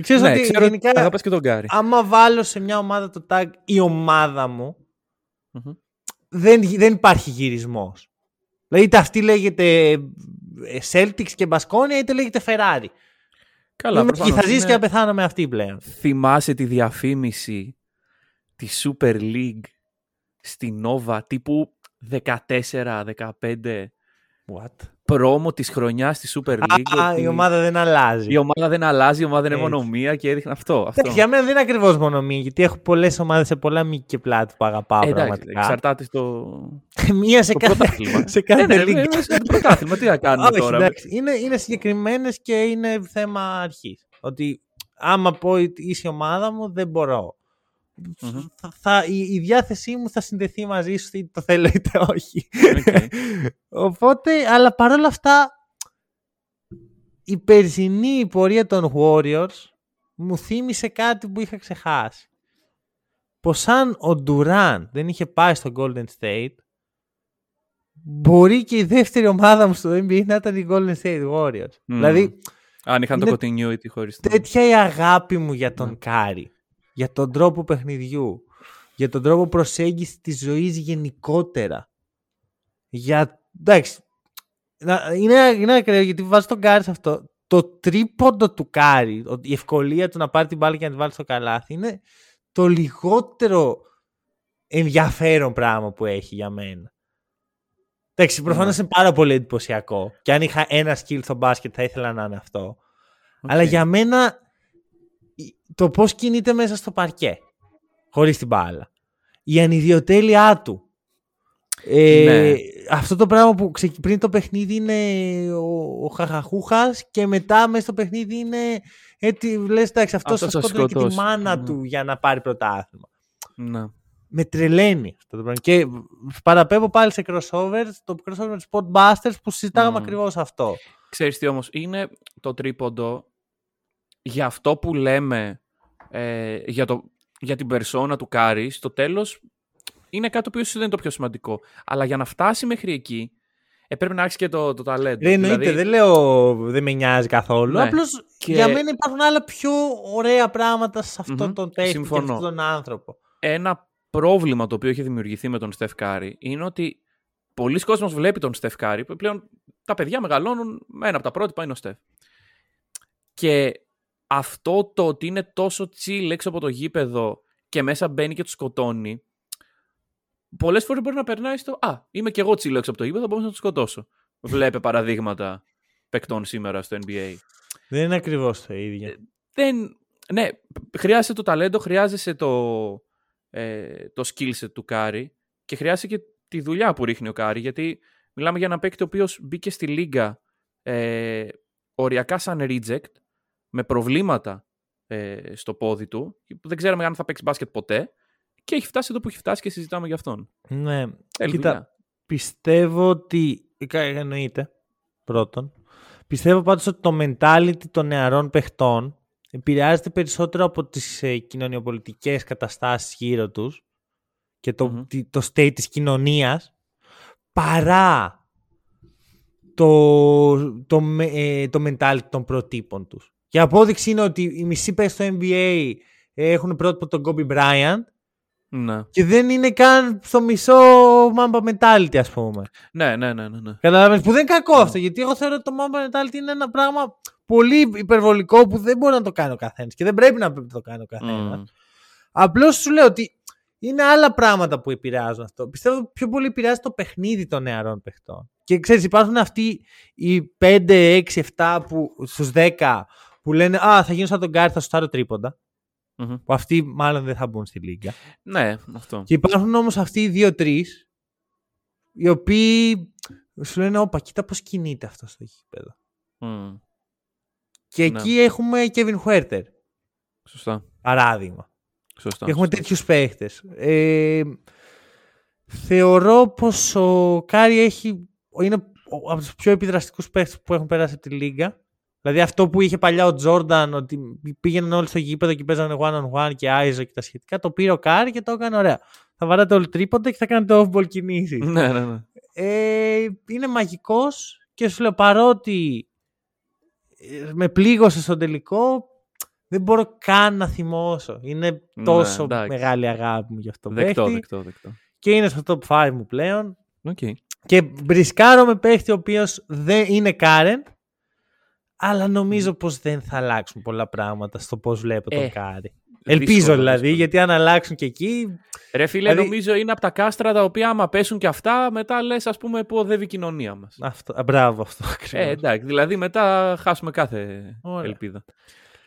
Και ξέρεις Ναι, ότι ξέρω ότι γενικά αγαπάς και τον Κάρι. άμα βάλω σε μια ομάδα το tag η ομάδα μου, Μμμ. δεν, δεν υπάρχει γυρισμός. Δηλαδή είτε αυτή λέγεται ε, Celtics και Μπασκόνια είτε λέγεται Ferrari. Καλά, Είμαι εκεί, προφανώς θα ζήσει είναι- και να πεθάνω με αυτή πλέον. Θυμάσαι τη διαφήμιση τη Super League στη Nova τύπου 14-15 What? Πρόμο της χρονιάς στη Super League. Α, ότι η ομάδα δεν αλλάζει. η ομάδα δεν αλλάζει, η ομάδα είναι Έτσι. μόνο μία και έδειχνε αυτό. αυτό. Εντάξει, Για μένα δεν είναι ακριβώς μόνο μία, γιατί έχω πολλές ομάδες σε πολλά μήκη και πλάτη που αγαπάω Ε, εντάξει, πραγματικά. εξαρτάται στο, μία σε στο κάθε, πρωτάθλημα. σε κάθε ναι, ναι, λίγκα. ναι, στο πρωτάθλημα, τι να κάνουμε Όχι, τώρα. εντάξει, είναι, είναι συγκεκριμένες και είναι θέμα αρχής. Ότι άμα πω ότι είσαι η ομάδα μου, δεν μπορώ. Μμμ. Θα, θα- η, η διάθεσή μου θα συνδεθεί μαζί σου, είτε το θέλω είτε όχι. Οκ. Οπότε, αλλά παρόλα αυτά, η περσινή πορεία των Warriors μου θύμισε κάτι που είχα ξεχάσει. Πως αν ο Durant δεν είχε πάει στο Golden State, μπορεί και η δεύτερη ομάδα μου στο NBA να ήταν οι Golden State Warriors. Μμμ. Δηλαδή, Αν είχαν Είναι το continuity χωρίς το... τέτοια η αγάπη μου για τον Ναι. Κάρι. Για τον τρόπο παιχνιδιού. Για τον τρόπο προσέγγισης της ζωής γενικότερα. Για... Εντάξει. να- Είναι, είναι ακραίο γιατί βάζω τον Κάρι σε αυτό. Το τρίποντο του Κάρι, ο- η ευκολία του να πάρει την μπάλα και να τη βάλει στο καλάθι είναι το λιγότερο ενδιαφέρον πράγμα που έχει για μένα. Εντάξει, προφανώς Ναι. είναι πάρα πολύ εντυπωσιακό. Και αν είχα ένα skill στο μπάσκετ θα ήθελα να είναι αυτό. Οκ. Αλλά για μένα η- το πώς κινείται μέσα στο παρκέ χωρίς την μπάλα. Η ανιδιοτέλειά του. Ε, Ναι. Αυτό το πράγμα που ξε- πριν το παιχνίδι είναι ο, ο χαχαχούχας και μετά μέσα στο παιχνίδι είναι έτσι λες εντάξει αυτός, Αυτός θα θα σκότωνε και τη σκοτώσει. μάνα Ναι. του για να πάρει πρωτάθλημα. Να. Με τρελαίνει αυτό το πράγμα. Και παραπέμπω πάλι σε crossover, το crossover με τους Spotbusters που συζητάγαμε Μμμ. ακριβώς αυτό. Ξέρεις τι όμως, είναι το τρίποντο για αυτό που λέμε ε, για, το, για την περσόνα του Κάρι, στο τέλος είναι κάτι το οποίο ίσως δεν είναι το πιο σημαντικό. Αλλά για να φτάσει μέχρι εκεί, ε, πρέπει να έχεις και το, το ταλέντο. Δεν εννοείται, Δηλαδή, δεν λέω δεν με νοιάζει καθόλου. Ναι. Απλώς Και- για μένα υπάρχουν άλλα πιο ωραία πράγματα σε αυτόν Μμμ. τον παίχτη και Συμφωνώ. αυτόν τον άνθρωπο. Ένα πρόβλημα το οποίο έχει δημιουργηθεί με τον Στεφ Κάρι είναι ότι πολλοί κόσμος βλέπει τον Στεφ Κάρι, που πλέον τα παιδιά μεγαλώνουν, με ένα από τα πρότυπα είναι ο Στεφ. Και αυτό το ότι είναι τόσο chill έξω από το γήπεδο και μέσα μπαίνει και του σκοτώνει, πολλές φορές μπορεί να περνάει στο «Α, είμαι και εγώ chill έξω από το γήπεδο, μπορώ να του σκοτώσω». Βλέπε παραδείγματα παικτών σήμερα στο NBA. Δεν είναι ακριβώς το ίδιο. Δεν... Ναι, χρειάζεσαι το ταλέντο, χρειάζεσαι το, ε, το skill set του Κάρι και χρειάζεσαι και τη δουλειά που ρίχνει ο Κάρι, γιατί μιλάμε για ένα παίκτη ο οποίος μπήκε στη λίγκα ε, οριακά σαν reject, με προβλήματα ε, στο πόδι του, που δεν ξέραμε αν θα παίξει μπάσκετ ποτέ, και έχει φτάσει εδώ που έχει φτάσει και συζητάμε για αυτόν. ναι, Θέλει κοίτα, δουλειά. πιστεύω ότι. κα- Εννοείται. Πρώτον. Πιστεύω πάντως ότι το mentality των νεαρών παιχτών επηρεάζεται περισσότερο από τις ε, κοινωνιοπολιτικές καταστάσεις γύρω τους και το, Μμμ. τι- το state της κοινωνίας παρά το, το, με- ε, το mentality των προτύπων τους. Και απόδειξη είναι ότι η μισή παίχτη στο NBA έχουν πρότυπο τον Kobe Bryant Ναι. και δεν είναι καν στο μισό Mamba Mentality, ας πούμε. Ναι, ναι, ναι, ναι. ναι. Καταλαβαίνεις, που δεν είναι κακό αυτό, γιατί εγώ θεωρώ ότι το Mamba Mentality είναι ένα πράγμα πολύ υπερβολικό που δεν μπορεί να το κάνει ο καθένας και δεν πρέπει να το κάνει ο καθένας. Μμ. Απλώς σου λέω ότι είναι άλλα πράγματα που επηρεάζουν αυτό. Πιστεύω ότι πιο πολύ επηρεάζει το παιχνίδι των νεαρών παιχτών. Και ξέρεις, υπάρχουν αυτοί οι 5, 6, 7 που, στους 10 που λένε Α, θα γίνω σαν τον Γκάρι, θα σου τάρω τρίποντα. Μμμ. Που αυτοί μάλλον δεν θα μπουν στη λίγκα. Ναι, αυτό. Και υπάρχουν όμως αυτοί οι 2-3 οι οποίοι σου λένε Όπα, κοίτα πώς κινείται αυτό στο γήπεδο. Μμ. Και Ναι. εκεί έχουμε Kevin Huerter, Σωστά. παράδειγμα. Σωστά. Και έχουμε σωστά. τέτοιους παίχτες. Ε, θεωρώ πως ο Κάρι έχει, είναι ο- από τους πιο επιδραστικούς παίχτες που έχουν περάσει από τη Λίγκα. Δηλαδή αυτό που είχε παλιά ο Τζόρνταν, ότι πήγαιναν όλοι στο γήπεδο και παίζανε one on one και iso και τα σχετικά, το πήρε ο Κάρι και το έκανε ωραία. Θα βαράτε όλοι τρίποντα και θα κάνετε off-ball κινήσεις. Ναι, ναι, ναι. Ε, είναι μαγικός και σου λέω παρότι ε, με πλήγωσε στον τελικό δεν μπορώ καν να θυμώσω. Είναι Ναι, τόσο εντάξει. μεγάλη αγάπη μου για αυτό το Δεκτό, παίχτη δεκτό, δεκτό. και είναι στο top 5 μου πλέον Οκ. και ρισκάρω με παίχτη ο οποίος δεν είναι current αλλά νομίζω πως δεν θα αλλάξουν πολλά πράγματα στο πώς βλέπω τον Ε, Κάρι. Ελπίζω Δύσκολο, δηλαδή, δύσκολο. γιατί αν αλλάξουν και εκεί. Ρε φίλε, Δηλαδή- νομίζω είναι από τα κάστρα τα οποία άμα πέσουν και αυτά, μετά λες ας πούμε που οδεύει η κοινωνία μας. Αυτό, α, μπράβο αυτό ακριβώς. Ε, εντάξει, δηλαδή μετά χάσουμε κάθε Ωραία. ελπίδα.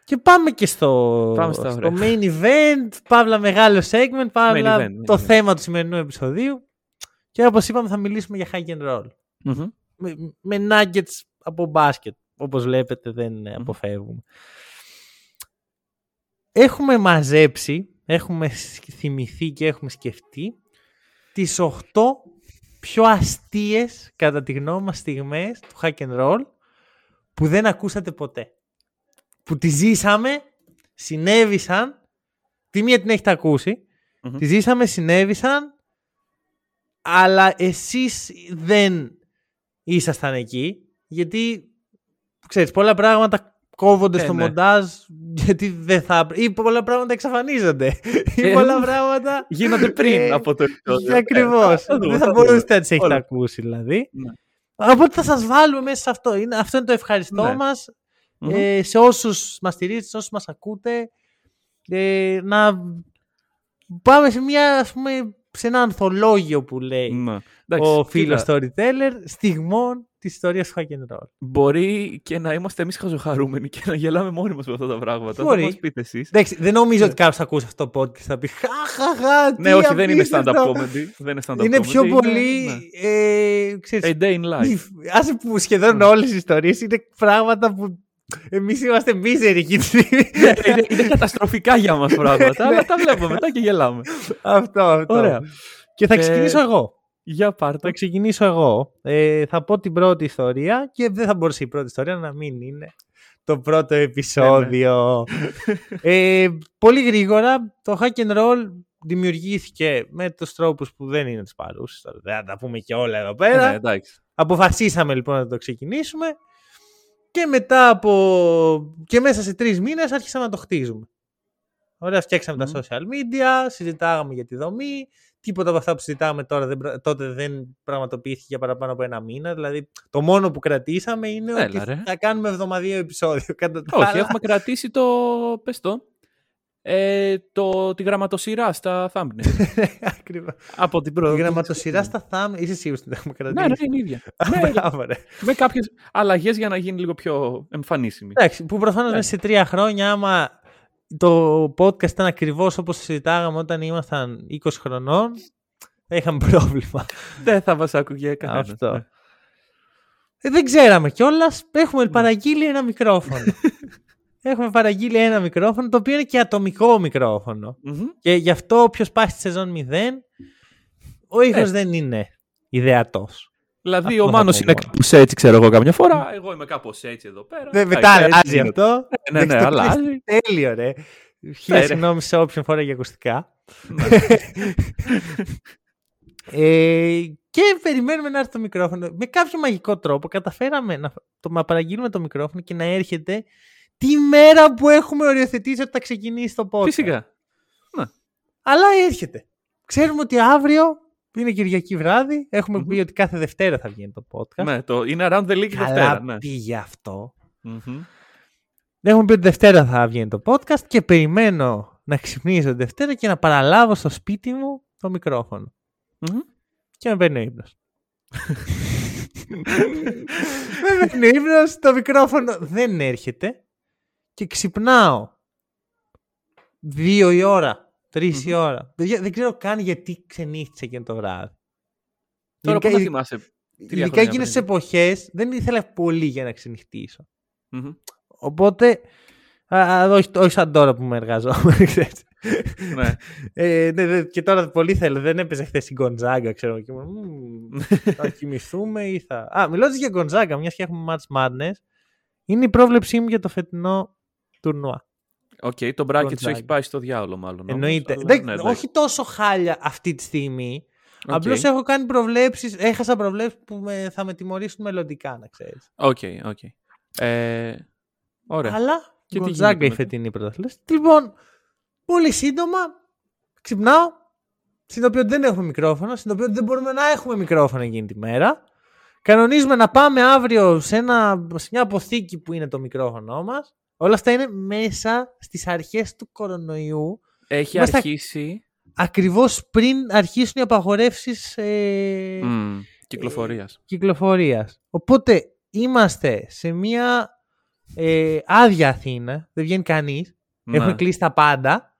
Και πάμε και στο, Πάμε στα στο ωραία. main event. Παύλα μεγάλο segment. Παύλα Main event, main το event. θέμα του σημερινού επεισοδίου. Και όπως είπαμε θα μιλήσουμε για high and roll. Μμμ. Με, με nuggets από μπάσκετ. Όπως βλέπετε δεν ε, αποφεύγουμε. Έχουμε μαζέψει, έχουμε σκ- θυμηθεί και έχουμε σκεφτεί τις 8 πιο αστείες κατά τη γνώμη μας στιγμές του hack and roll που δεν ακούσατε ποτέ. Που τη ζήσαμε, συνέβησαν, τη μία την έχετε ακούσει, Μμμ. τη ζήσαμε, συνέβησαν, αλλά εσείς δεν ήσασταν εκεί, γιατί, ξέρεις, πολλά πράγματα κόβονται Ε, στο ναι. μοντάζ, γιατί δεν θα... ή πολλά πράγματα εξαφανίζονται. ή Ε, πολλά πράγματα... Γίνονται πριν Ε, από το επεισόδιο. Ακριβώς. Ε, θα δούμε, Δεν θα δούμε. μπορούσατε να τις έχετε Όλα. ακούσει, δηλαδή. Ναι. Οπότε θα σας βάλουμε μέσα σε αυτό. Είναι, αυτό είναι το ευχαριστώ Ναι. μας Μμμ. ε, σε όσους μας στηρίζετε, σε όσους μας ακούτε. Ε, να πάμε σε μια, ας πούμε, σε ένα ανθολόγιο που λέει Ναι. Εντάξει, ο φίλος κοίτα, storyteller στιγμών τη ιστορία του hack and roll. Μπορεί και να είμαστε εμείς χαζοχαρούμενοι και να γελάμε μόνοι μας με αυτά τα πράγματα. Μπορεί. Θα μας πείτε εσείς. Εντάξει, δεν νομίζω ότι κάποιος θα ακούσει αυτό το podcast και θα πει Χαχαχα, Ναι, όχι, δεν είναι stand-up απίστευτο». comedy. Δεν είναι stand-up Είναι comedy, πιο πολύ. ναι. Ε, ξέρεις, A day in life. Άσε που σχεδόν Ναι. όλες οι ιστορίες είναι πράγματα που εμείς είμαστε μίζεροι εκεί τη στιγμή. Ναι, είναι, είναι καταστροφικά για μας πράγματα, αλλά τα βλέπουμε μετά και γελάμε. αυτό, αυτό. Ωραία. Και θα Και- ξεκινήσω εγώ. Για πάρτε. Θα ξεκινήσω εγώ. Ε, θα πω την πρώτη ιστορία και δεν θα μπορούσε η πρώτη ιστορία να μην είναι το πρώτο επεισόδιο. ε, πολύ γρήγορα, το hack and roll δημιουργήθηκε με τους τρόπους που δεν είναι τις παρούσες. τώρα Δεν θα τα πούμε και όλα εδώ πέρα. Ναι, εντάξει. Αποφασίσαμε λοιπόν να το ξεκινήσουμε και μετά από... και μέσα σε τρεις μήνες άρχισαμε να το χτίζουμε. Ωραία, φτιάξαμε Μμμ. τα social media, συζητάγαμε για τη δομή. Τίποτα από αυτά που συζητάγαμε τώρα δεν, πρα- τότε δεν πραγματοποιήθηκε για παραπάνω από ένα μήνα. Δηλαδή, το μόνο που κρατήσαμε είναι Έλα, ότι ρε. θα κάνουμε εβδομαδιαίο επεισόδιο. Κατά τα Όχι, άλλα- έχουμε κρατήσει το. Πες το. Ε, το, τη γραμματοσυρά στα thumbnail. Ακριβώς. από την Η πρώτη. γραμματοσυρά στα thumb, είσαι σίγουρος ότι την έχουμε Ναι, κρατήσει; ναι, είναι ίδια. Α, ναι, μπράβο, ρε. με κάποιες αλλαγές για να γίνει λίγο πιο εμφανίσιμη. Εντάξει, που προφανώς Ναι. μέσα σε τρία χρόνια, άμα το podcast ήταν ακριβώς όπως συζητάγαμε όταν ήμασταν 20 χρονών, θα είχαμε πρόβλημα. Δεν θα μας άκουγε κανένας. Αυτό. Ε, δεν ξέραμε κιόλας. Έχουμε παραγγείλει ένα μικρόφωνο. Έχουμε παραγγείλει ένα μικρόφωνο, το οποίο είναι και ατομικό μικρόφωνο. Και γι' αυτό όποιος πάει στη σεζόν 0, ο ήχος Ε. δεν είναι ιδεατός. Δηλαδή, Αυτό ο θα Μάνος πω είναι μόνο. κάπως έτσι, ξέρω εγώ, καμιά φορά. Εγώ είμαι κάπως έτσι εδώ πέρα. Δεν μετά Εντάξει, έτσι αλλάζει γίνεται. αυτό. Ναι, ναι, Εντάξει, το αλλάζει. κλείσει Τέλειο, ρε. Χίλια ρε. συγγνώμη σε όποιον φορά για ακουστικά. Ναι. ε, και περιμένουμε να έρθει το μικρόφωνο. Με κάποιο μαγικό τρόπο καταφέραμε να, το, να παραγγείλουμε το μικρόφωνο και να έρχεται τη μέρα που έχουμε οριοθετήσει ότι θα ξεκινήσει το podcast. Φυσικά. Αλλά έρχεται. Ξέρουμε ότι αύριο είναι Κυριακή βράδυ. Έχουμε πει ότι κάθε Δευτέρα θα βγαίνει το podcast. Ναι, το, είναι around the league Καλά Δευτέρα. Ναι. πήγε αυτό. Μμμ. Έχουμε πει ότι Δευτέρα θα βγαίνει το podcast και περιμένω να ξυπνήσω τη Δευτέρα και να παραλάβω στο σπίτι μου το μικρόφωνο. Μμμ. Και με παίρνει ο ύπνος. με παίρνει ο ύπνος, το μικρόφωνο δεν έρχεται και ξυπνάω δύο η ώρα, τρεις η ώρα. Παιδιά, Δεν ξέρω καν γιατί ξενύχτησε εκείνο το βράδυ. Τώρα Γενικά, πώς να ειδ- θυμάσαι. τρία Ειδικά χρόνια εκείνες τις πριν. εποχές δεν ήθελα πολύ για να ξενυχτήσω. Μμμ. Οπότε, α, α, όχι, όχι σαν τώρα που με εργαζόμουν, ξέρεις. Ναι. Ε, ναι, ναι, και τώρα πολύ θέλω. Δεν έπαιζε χθες η Γκοντζάγκα, ξέρω. Και ήμουν, «Μμμ, θα κοιμηθούμε ή θα. Α, μιλώντας για Γκοντζάγκα, μιας και έχουμε Match Madness, είναι η πρόβλεψή μου για το φετινό τουρνουά. Οκ, το bracket σου Gonzaga. έχει πάει στο διάολο μάλλον. όμως, Εννοείται. αλλά Δεν- ναι, εντάξει. όχι τόσο χάλια αυτή τη στιγμή. Οκ. Απλώς έχω κάνει προβλέψεις. Έχασα προβλέψεις που με, θα με τιμωρήσουν μελλοντικά, να ξέρεις. Οκ, οκ. Ε, Ωραία. Αλλά Και τι Γκοντζάγκα γίνεται η μετά; φετινή πρωταθλήτρια. Λοιπόν, πολύ σύντομα ξυπνάω. Συνειδητοποιώ ότι δεν έχουμε μικρόφωνο. Συνειδητοποιώ ότι δεν μπορούμε να έχουμε μικρόφωνο εκείνη τη μέρα. Κανονίζουμε να πάμε αύριο σε, ένα, σε μια αποθήκη που είναι το μικρόφωνο μας. Όλα αυτά είναι μέσα στις αρχές του κορονοϊού. Έχει Είμαστε- αρχίσει Ακριβώς πριν αρχίσουν οι απαγορεύσεις ε, μ, κυκλοφορίας. κυκλοφορίας. Οπότε είμαστε σε μια ε, άδεια Αθήνα, δεν βγαίνει κανείς, Ναι. έχουν κλείσει τα πάντα.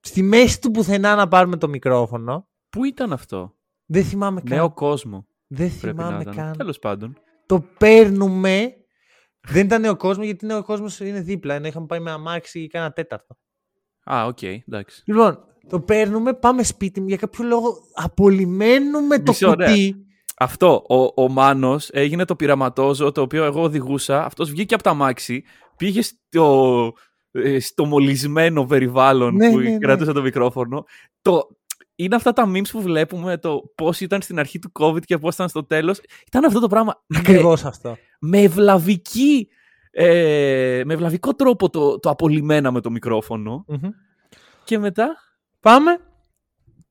Στη μέση του πουθενά να πάρουμε το μικρόφωνο. Πού ήταν αυτό; Δεν θυμάμαι καν. Νέο κόσμο Δεν πρέπει να θυμάμαι ήταν. καν. Τέλος πάντων. Το παίρνουμε. Δεν ήταν νέο κόσμο γιατί Νέος Κόσμος είναι δίπλα. Ενώ είχαμε πάει με αμάξι κάνα τέταρτο. Α, οκ, εντάξει. Λοιπόν, το παίρνουμε, πάμε σπίτι μου. Για κάποιο λόγο απολυμαίνουμε το Μισό, ναι. κουτί. Αυτό, ο, ο Μάνος έγινε το πειραματόζωο το οποίο εγώ οδηγούσα. Αυτός βγήκε από τ' αμάξι, πήγε στο, ε, στο μολυσμένο περιβάλλον Ναι, που ναι, ναι. κρατούσε το μικρόφωνο. Το, είναι αυτά τα memes που βλέπουμε, το πώς ήταν στην αρχή του COVID και πώς ήταν στο τέλος. Ήταν αυτό το πράγμα. με- Ακριβώς αυτό. Με ευλαβική. Ε, με ευλαβικό τρόπο το, το απολυμμέναμε το μικρόφωνο Μμμ. και μετά; Πάμε,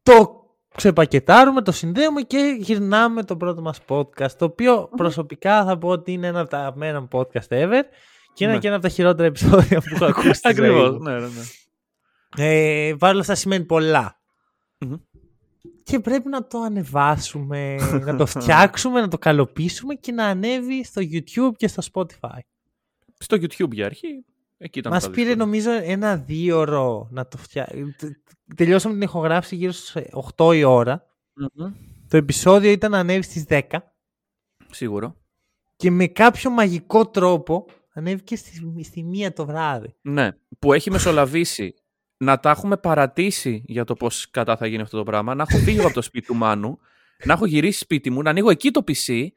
το ξεπακετάρουμε, το συνδέουμε και γυρνάμε το πρώτο μας podcast, το οποίο προσωπικά θα πω ότι είναι ένα από τα αγαπημένα μου podcast ever και είναι Ναι. και ένα από τα χειρότερα επεισόδια που έχω ακούσει στη ζωή Ακριβώς, μου. ναι, ναι, ναι. Ε, Παρ' όλα αυτά σημαίνει πολλά. Μμμ. Και πρέπει να το ανεβάσουμε, να το φτιάξουμε, να το καλοποιήσουμε και να ανέβει στο YouTube και στο Spotify. Στο YouTube για αρχή, εκεί ήταν Μας τα πήρε δύσκολα. νομίζω ένα δύο ώρο να το φτιάξουμε. Τελειώσαμε την ηχογράφηση γύρω στις 8 η ώρα. Μμμ. Το επεισόδιο ήταν να ανέβει στις 10 Σίγουρο. και με κάποιο μαγικό τρόπο ανέβηκε στη, στη μία το βράδυ. Ναι, που έχει μεσολαβήσει να τα έχουμε παρατήσει για το πώς κατά θα γίνει αυτό το πράγμα, να έχω φύγει από το σπίτι του Μάνου, να έχω γυρίσει σπίτι μου, να ανοίγω εκεί το PC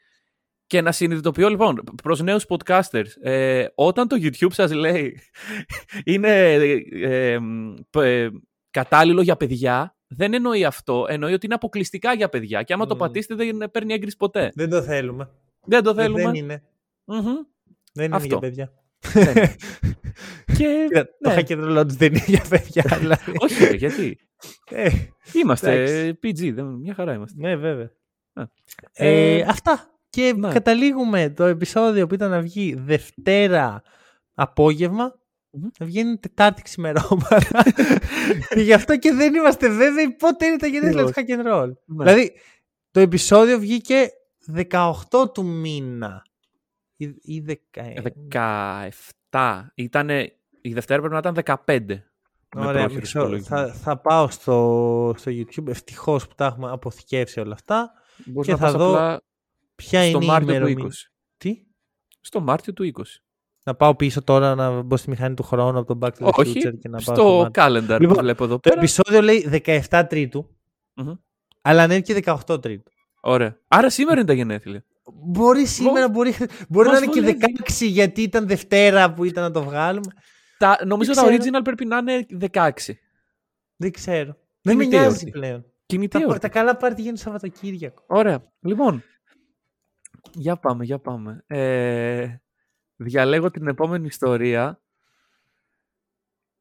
και να συνειδητοποιώ λοιπόν προς νέους podcasters ε, όταν το YouTube σας λέει είναι ε, ε, π- ε, κατάλληλο για παιδιά δεν εννοεί αυτό, εννοεί ότι είναι αποκλειστικά για παιδιά και άμα το Μμμ. πατήσετε δεν παίρνει έγκριση ποτέ. Δεν το θέλουμε. Δεν το Ε, θέλουμε. Δεν είναι. Μμμ. Δεν είναι Αυτό. για παιδιά. Και... Κοίτα, Το ναι. hack and roll δεν είναι για παιδιά. δηλαδή. Όχι, ρε, γιατί; Ε, Είμαστε Εντάξει. PG, δεν, μια χαρά είμαστε. ναι, βέβαια. Α. Ε, Ε, αυτά. Και ναι. καταλήγουμε το επεισόδιο που ήταν να βγει Δευτέρα απόγευμα. Μμμ. Να βγαίνει Τετάρτη ξημερώματα. και γι' αυτό και δεν είμαστε βέβαιοι πότε είναι τα γενέθλια του hack and roll. Ναι. Δηλαδή, το επεισόδιο βγήκε 18 του μήνα. Ή, ή 10, 17. Ήτανε, η Δευτέρα πρέπει να ήταν 15. με Ωραία, πρόχειρους μισό. υπολογισμούς. Θα, θα πάω στο, στο YouTube. Ευτυχώς που τα έχουμε αποθηκεύσει όλα αυτά. Μπορείς και να θα πας δω απλά Ποια στο είναι η Μάρτιο του ημερομηνία. 20. Τι; Στο Μάρτιο του 20. Να πάω πίσω τώρα να μπω στη μηχανή του χρόνου από το Back to the Όχι, Future και να πάω στο στο Μάρτιο. calendar Λοιπόν, που βλέπω εδώ Το πέρα. επεισόδιο λέει 17 Τρίτου, Μμμ. αλλά ανέβηκε 18 Τρίτου. Ωραία. Άρα σήμερα είναι τα γενέθλια. Μπορεί σήμερα, μπορεί, μπορεί να μας είναι και βολεύει. 16 γιατί ήταν Δευτέρα που ήταν να το βγάλουμε. Τα, νομίζω Δεν τα ξέρω. original πρέπει να είναι 16. Δεν ξέρω. Δεν με Κινητή νοιάζει εορτή. πλέον. Κινητή Τα, εορτή. τα καλά πάρτι γίνουν Σαββατοκύριακο. Ωραία. Λοιπόν, για πάμε, για πάμε. Ε, διαλέγω την επόμενη ιστορία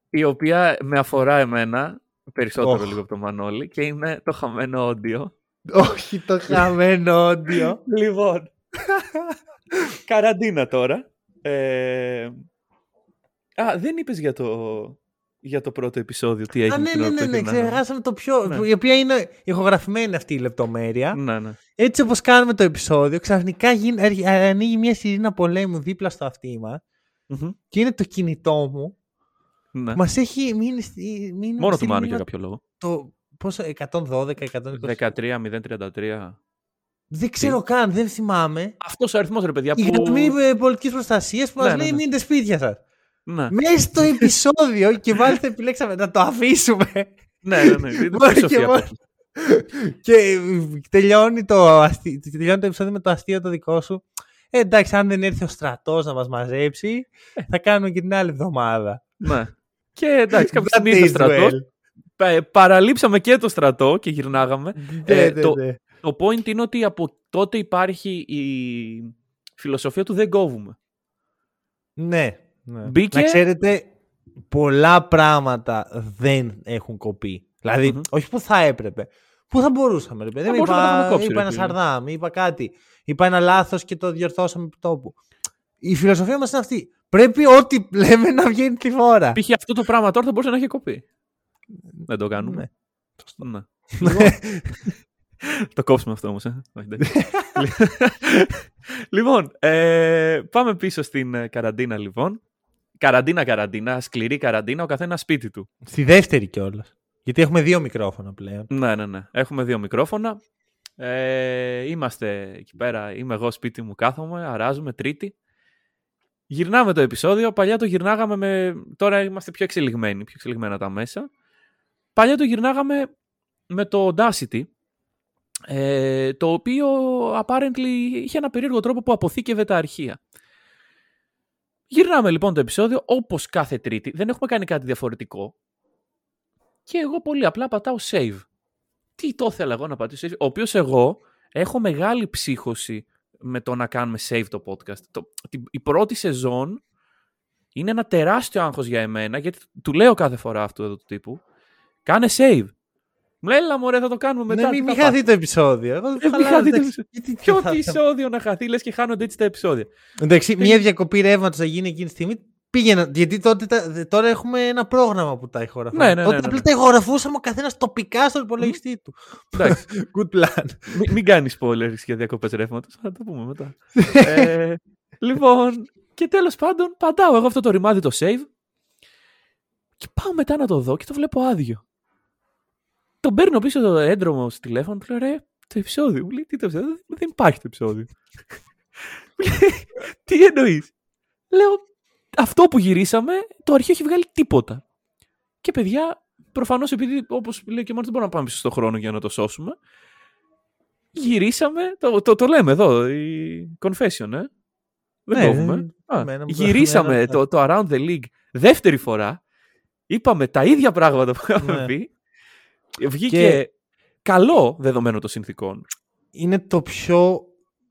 η οποία με αφορά εμένα περισσότερο Οχ. λίγο από το Μανώλη και είναι το χαμένο όντιο. Όχι το χαμένο όντιο. Λοιπόν, καραντίνα τώρα. Ε, Α, δεν είπες για το, για το πρώτο επεισόδιο τι έγινε Α, ναι, την ναι, ώρα που ναι, ναι, γυρνάγαμε. ξεχάσαμε το πιο. Ναι. Η οποία είναι ηχογραφημένη αυτή η λεπτομέρεια. Ναι, ναι. Έτσι όπως κάνουμε το επεισόδιο, ξαφνικά γίνει, έρχε- ανοίγει μια σιρήνα πολέμου δίπλα στο αυτί μα Μμμ. και είναι το κινητό μου. ναι. Μας έχει μείνει. στη- μείνει Μόνο στη του Μάνου μνήμα για κάποιο λόγο. Το, πόσο, 112, 120. 13-033. Δεν ξέρω καν, δεν θυμάμαι. Αυτός ο αριθμός ρε παιδιά Η που... γραμμή πολιτικής προστασίας που Ναι, μας ναι, λέει ναι. μείνετε σπίτια σας. Ναι, Μέσα στο επεισόδιο και μάλιστα επιλέξαμε να το αφήσουμε. ναι, ναι. ναι. Είναι Μόνο πολύ και σοφή μόνο. απόφαση. και τελειώνει το, αστεί, τελειώνει το επεισόδιο με το αστείο το δικό σου. Ε, εντάξει, αν δεν έρθει ο στρατός να μας μαζέψει, Ε. θα κάνουμε και την άλλη εβδομάδα. Ναι. Και εντάξει, κάποια That στιγμή ήρθε ο is στρατός. well. Πα- Παραλείψαμε και το στρατό και γυρνάγαμε. Ναι, Ε, ναι, το- ναι. Το point είναι ότι από τότε υπάρχει η φιλοσοφία του δεν κόβουμε. Ναι, ναι. Μπήκε- Να ξέρετε, πολλά πράγματα δεν έχουν κοπεί. Δηλαδή, Μμμ. όχι που θα έπρεπε. Πού θα μπορούσαμε, ρε παιδί. Θα μου. μπορούσαμε να το Είπα, έχουμε κόψει, είπα ρε ένα φίλε. σαρδάμ, είπα κάτι. Είπα ένα λάθος και το διορθώσαμε επί τόπου. Η φιλοσοφία μας είναι αυτή. Πρέπει ό,τι λέμε να βγαίνει τη φόρα. Π.χ. αυτό το πράγμα τώρα θα μπορούσε να έχει κοπεί. Δεν το κάνουμε. Ναι. Ναι. το κόψουμε αυτό όμως. Ε. Όχι, εντάξει. λοιπόν, ε, πάμε πίσω στην ε, καραντίνα λοιπόν. Καραντίνα, καραντίνα, σκληρή καραντίνα, ο καθένας σπίτι του. Στη δεύτερη κιόλας. Γιατί έχουμε δύο μικρόφωνα πλέον. Ναι, ναι, ναι. Έχουμε δύο μικρόφωνα. Ε, είμαστε εκεί πέρα, είμαι εγώ σπίτι μου, κάθομαι, αράζουμε, τρίτη. Γυρνάμε το επεισόδιο. Παλιά το γυρνάγαμε με. Τώρα είμαστε πιο εξελιγμένοι, πιο εξελιγμένα τα μέσα. Παλιά το γυρνάγαμε με το Audacity, ε, το οποίο apparently είχε ένα περίεργο τρόπο που αποθήκευε τα αρχεία. Γυρνάμε λοιπόν το επεισόδιο όπως κάθε τρίτη. Δεν έχουμε κάνει κάτι διαφορετικό. Και εγώ πολύ απλά πατάω save. Τι το ήθελα εγώ να πατήσω save; Ο οποίος εγώ έχω μεγάλη ψύχωση με το να κάνουμε save το podcast. Το, την- η πρώτη σεζόν είναι ένα τεράστιο άγχος για εμένα, γιατί του λέω κάθε φορά αυτό εδώ του τύπου. Κάνε save. Μου λέει, έλα μωρέ, θα το κάνουμε μετά. ναι, τι μην θα μη πάθει». χαθεί το επεισόδιο. Εγώ δεν Ε, μη χαλάω, χαθεί το εντάξει. επεισόδιο. Γιατί Ποιο θα- θα- επεισόδιο να χαθεί, λες και χάνονται έτσι τα επεισόδια. Εντάξει, μια διακοπή ρεύματος θα γίνει εκείνη τη στιγμή. Πήγαινα, γιατί τότε, τα- τώρα έχουμε ένα πρόγραμμα που τα ηχογραφούμε. Ναι, ναι, ναι, τότε ναι, ναι. απλά τα ηχογραφούσαμε ο καθένας τοπικά στον υπολογιστή του. Εντάξει. Good plan. Μην, μην κάνεις spoilers για διακοπές ρεύματος. Θα το πούμε μετά. ε, λοιπόν, και τέλος πάντων, πατάω εγώ αυτό το ρημάδι το save. Και πάω μετά να το δω και το βλέπω άδειο. Τον παίρνω πίσω το έντρομο στο τηλέφωνο, του λέω ρε, το επεισόδιο. Μου λέει, τι το επεισόδιο, δεν, δεν υπάρχει το επεισόδιο. Μου λέει, τι εννοείς. Λέω, αυτό που γυρίσαμε, το αρχείο έχει βγάλει τίποτα. Και παιδιά, προφανώς επειδή, όπως λέει και μόνο, δεν μπορούμε να πάμε πίσω στον χρόνο για να το σώσουμε. Γυρίσαμε, το, το, το λέμε εδώ, η confession, ε. Δεν Ναι, κόβουμε. δεν- Α, εμένα μου- γυρίσαμε εμένα- το, το Around the League δεύτερη φορά. Είπαμε τα ίδια πράγματα που είχαμε Ναι. πει. Βγήκε Και- καλό δεδομένο των συνθήκων. Είναι το πιο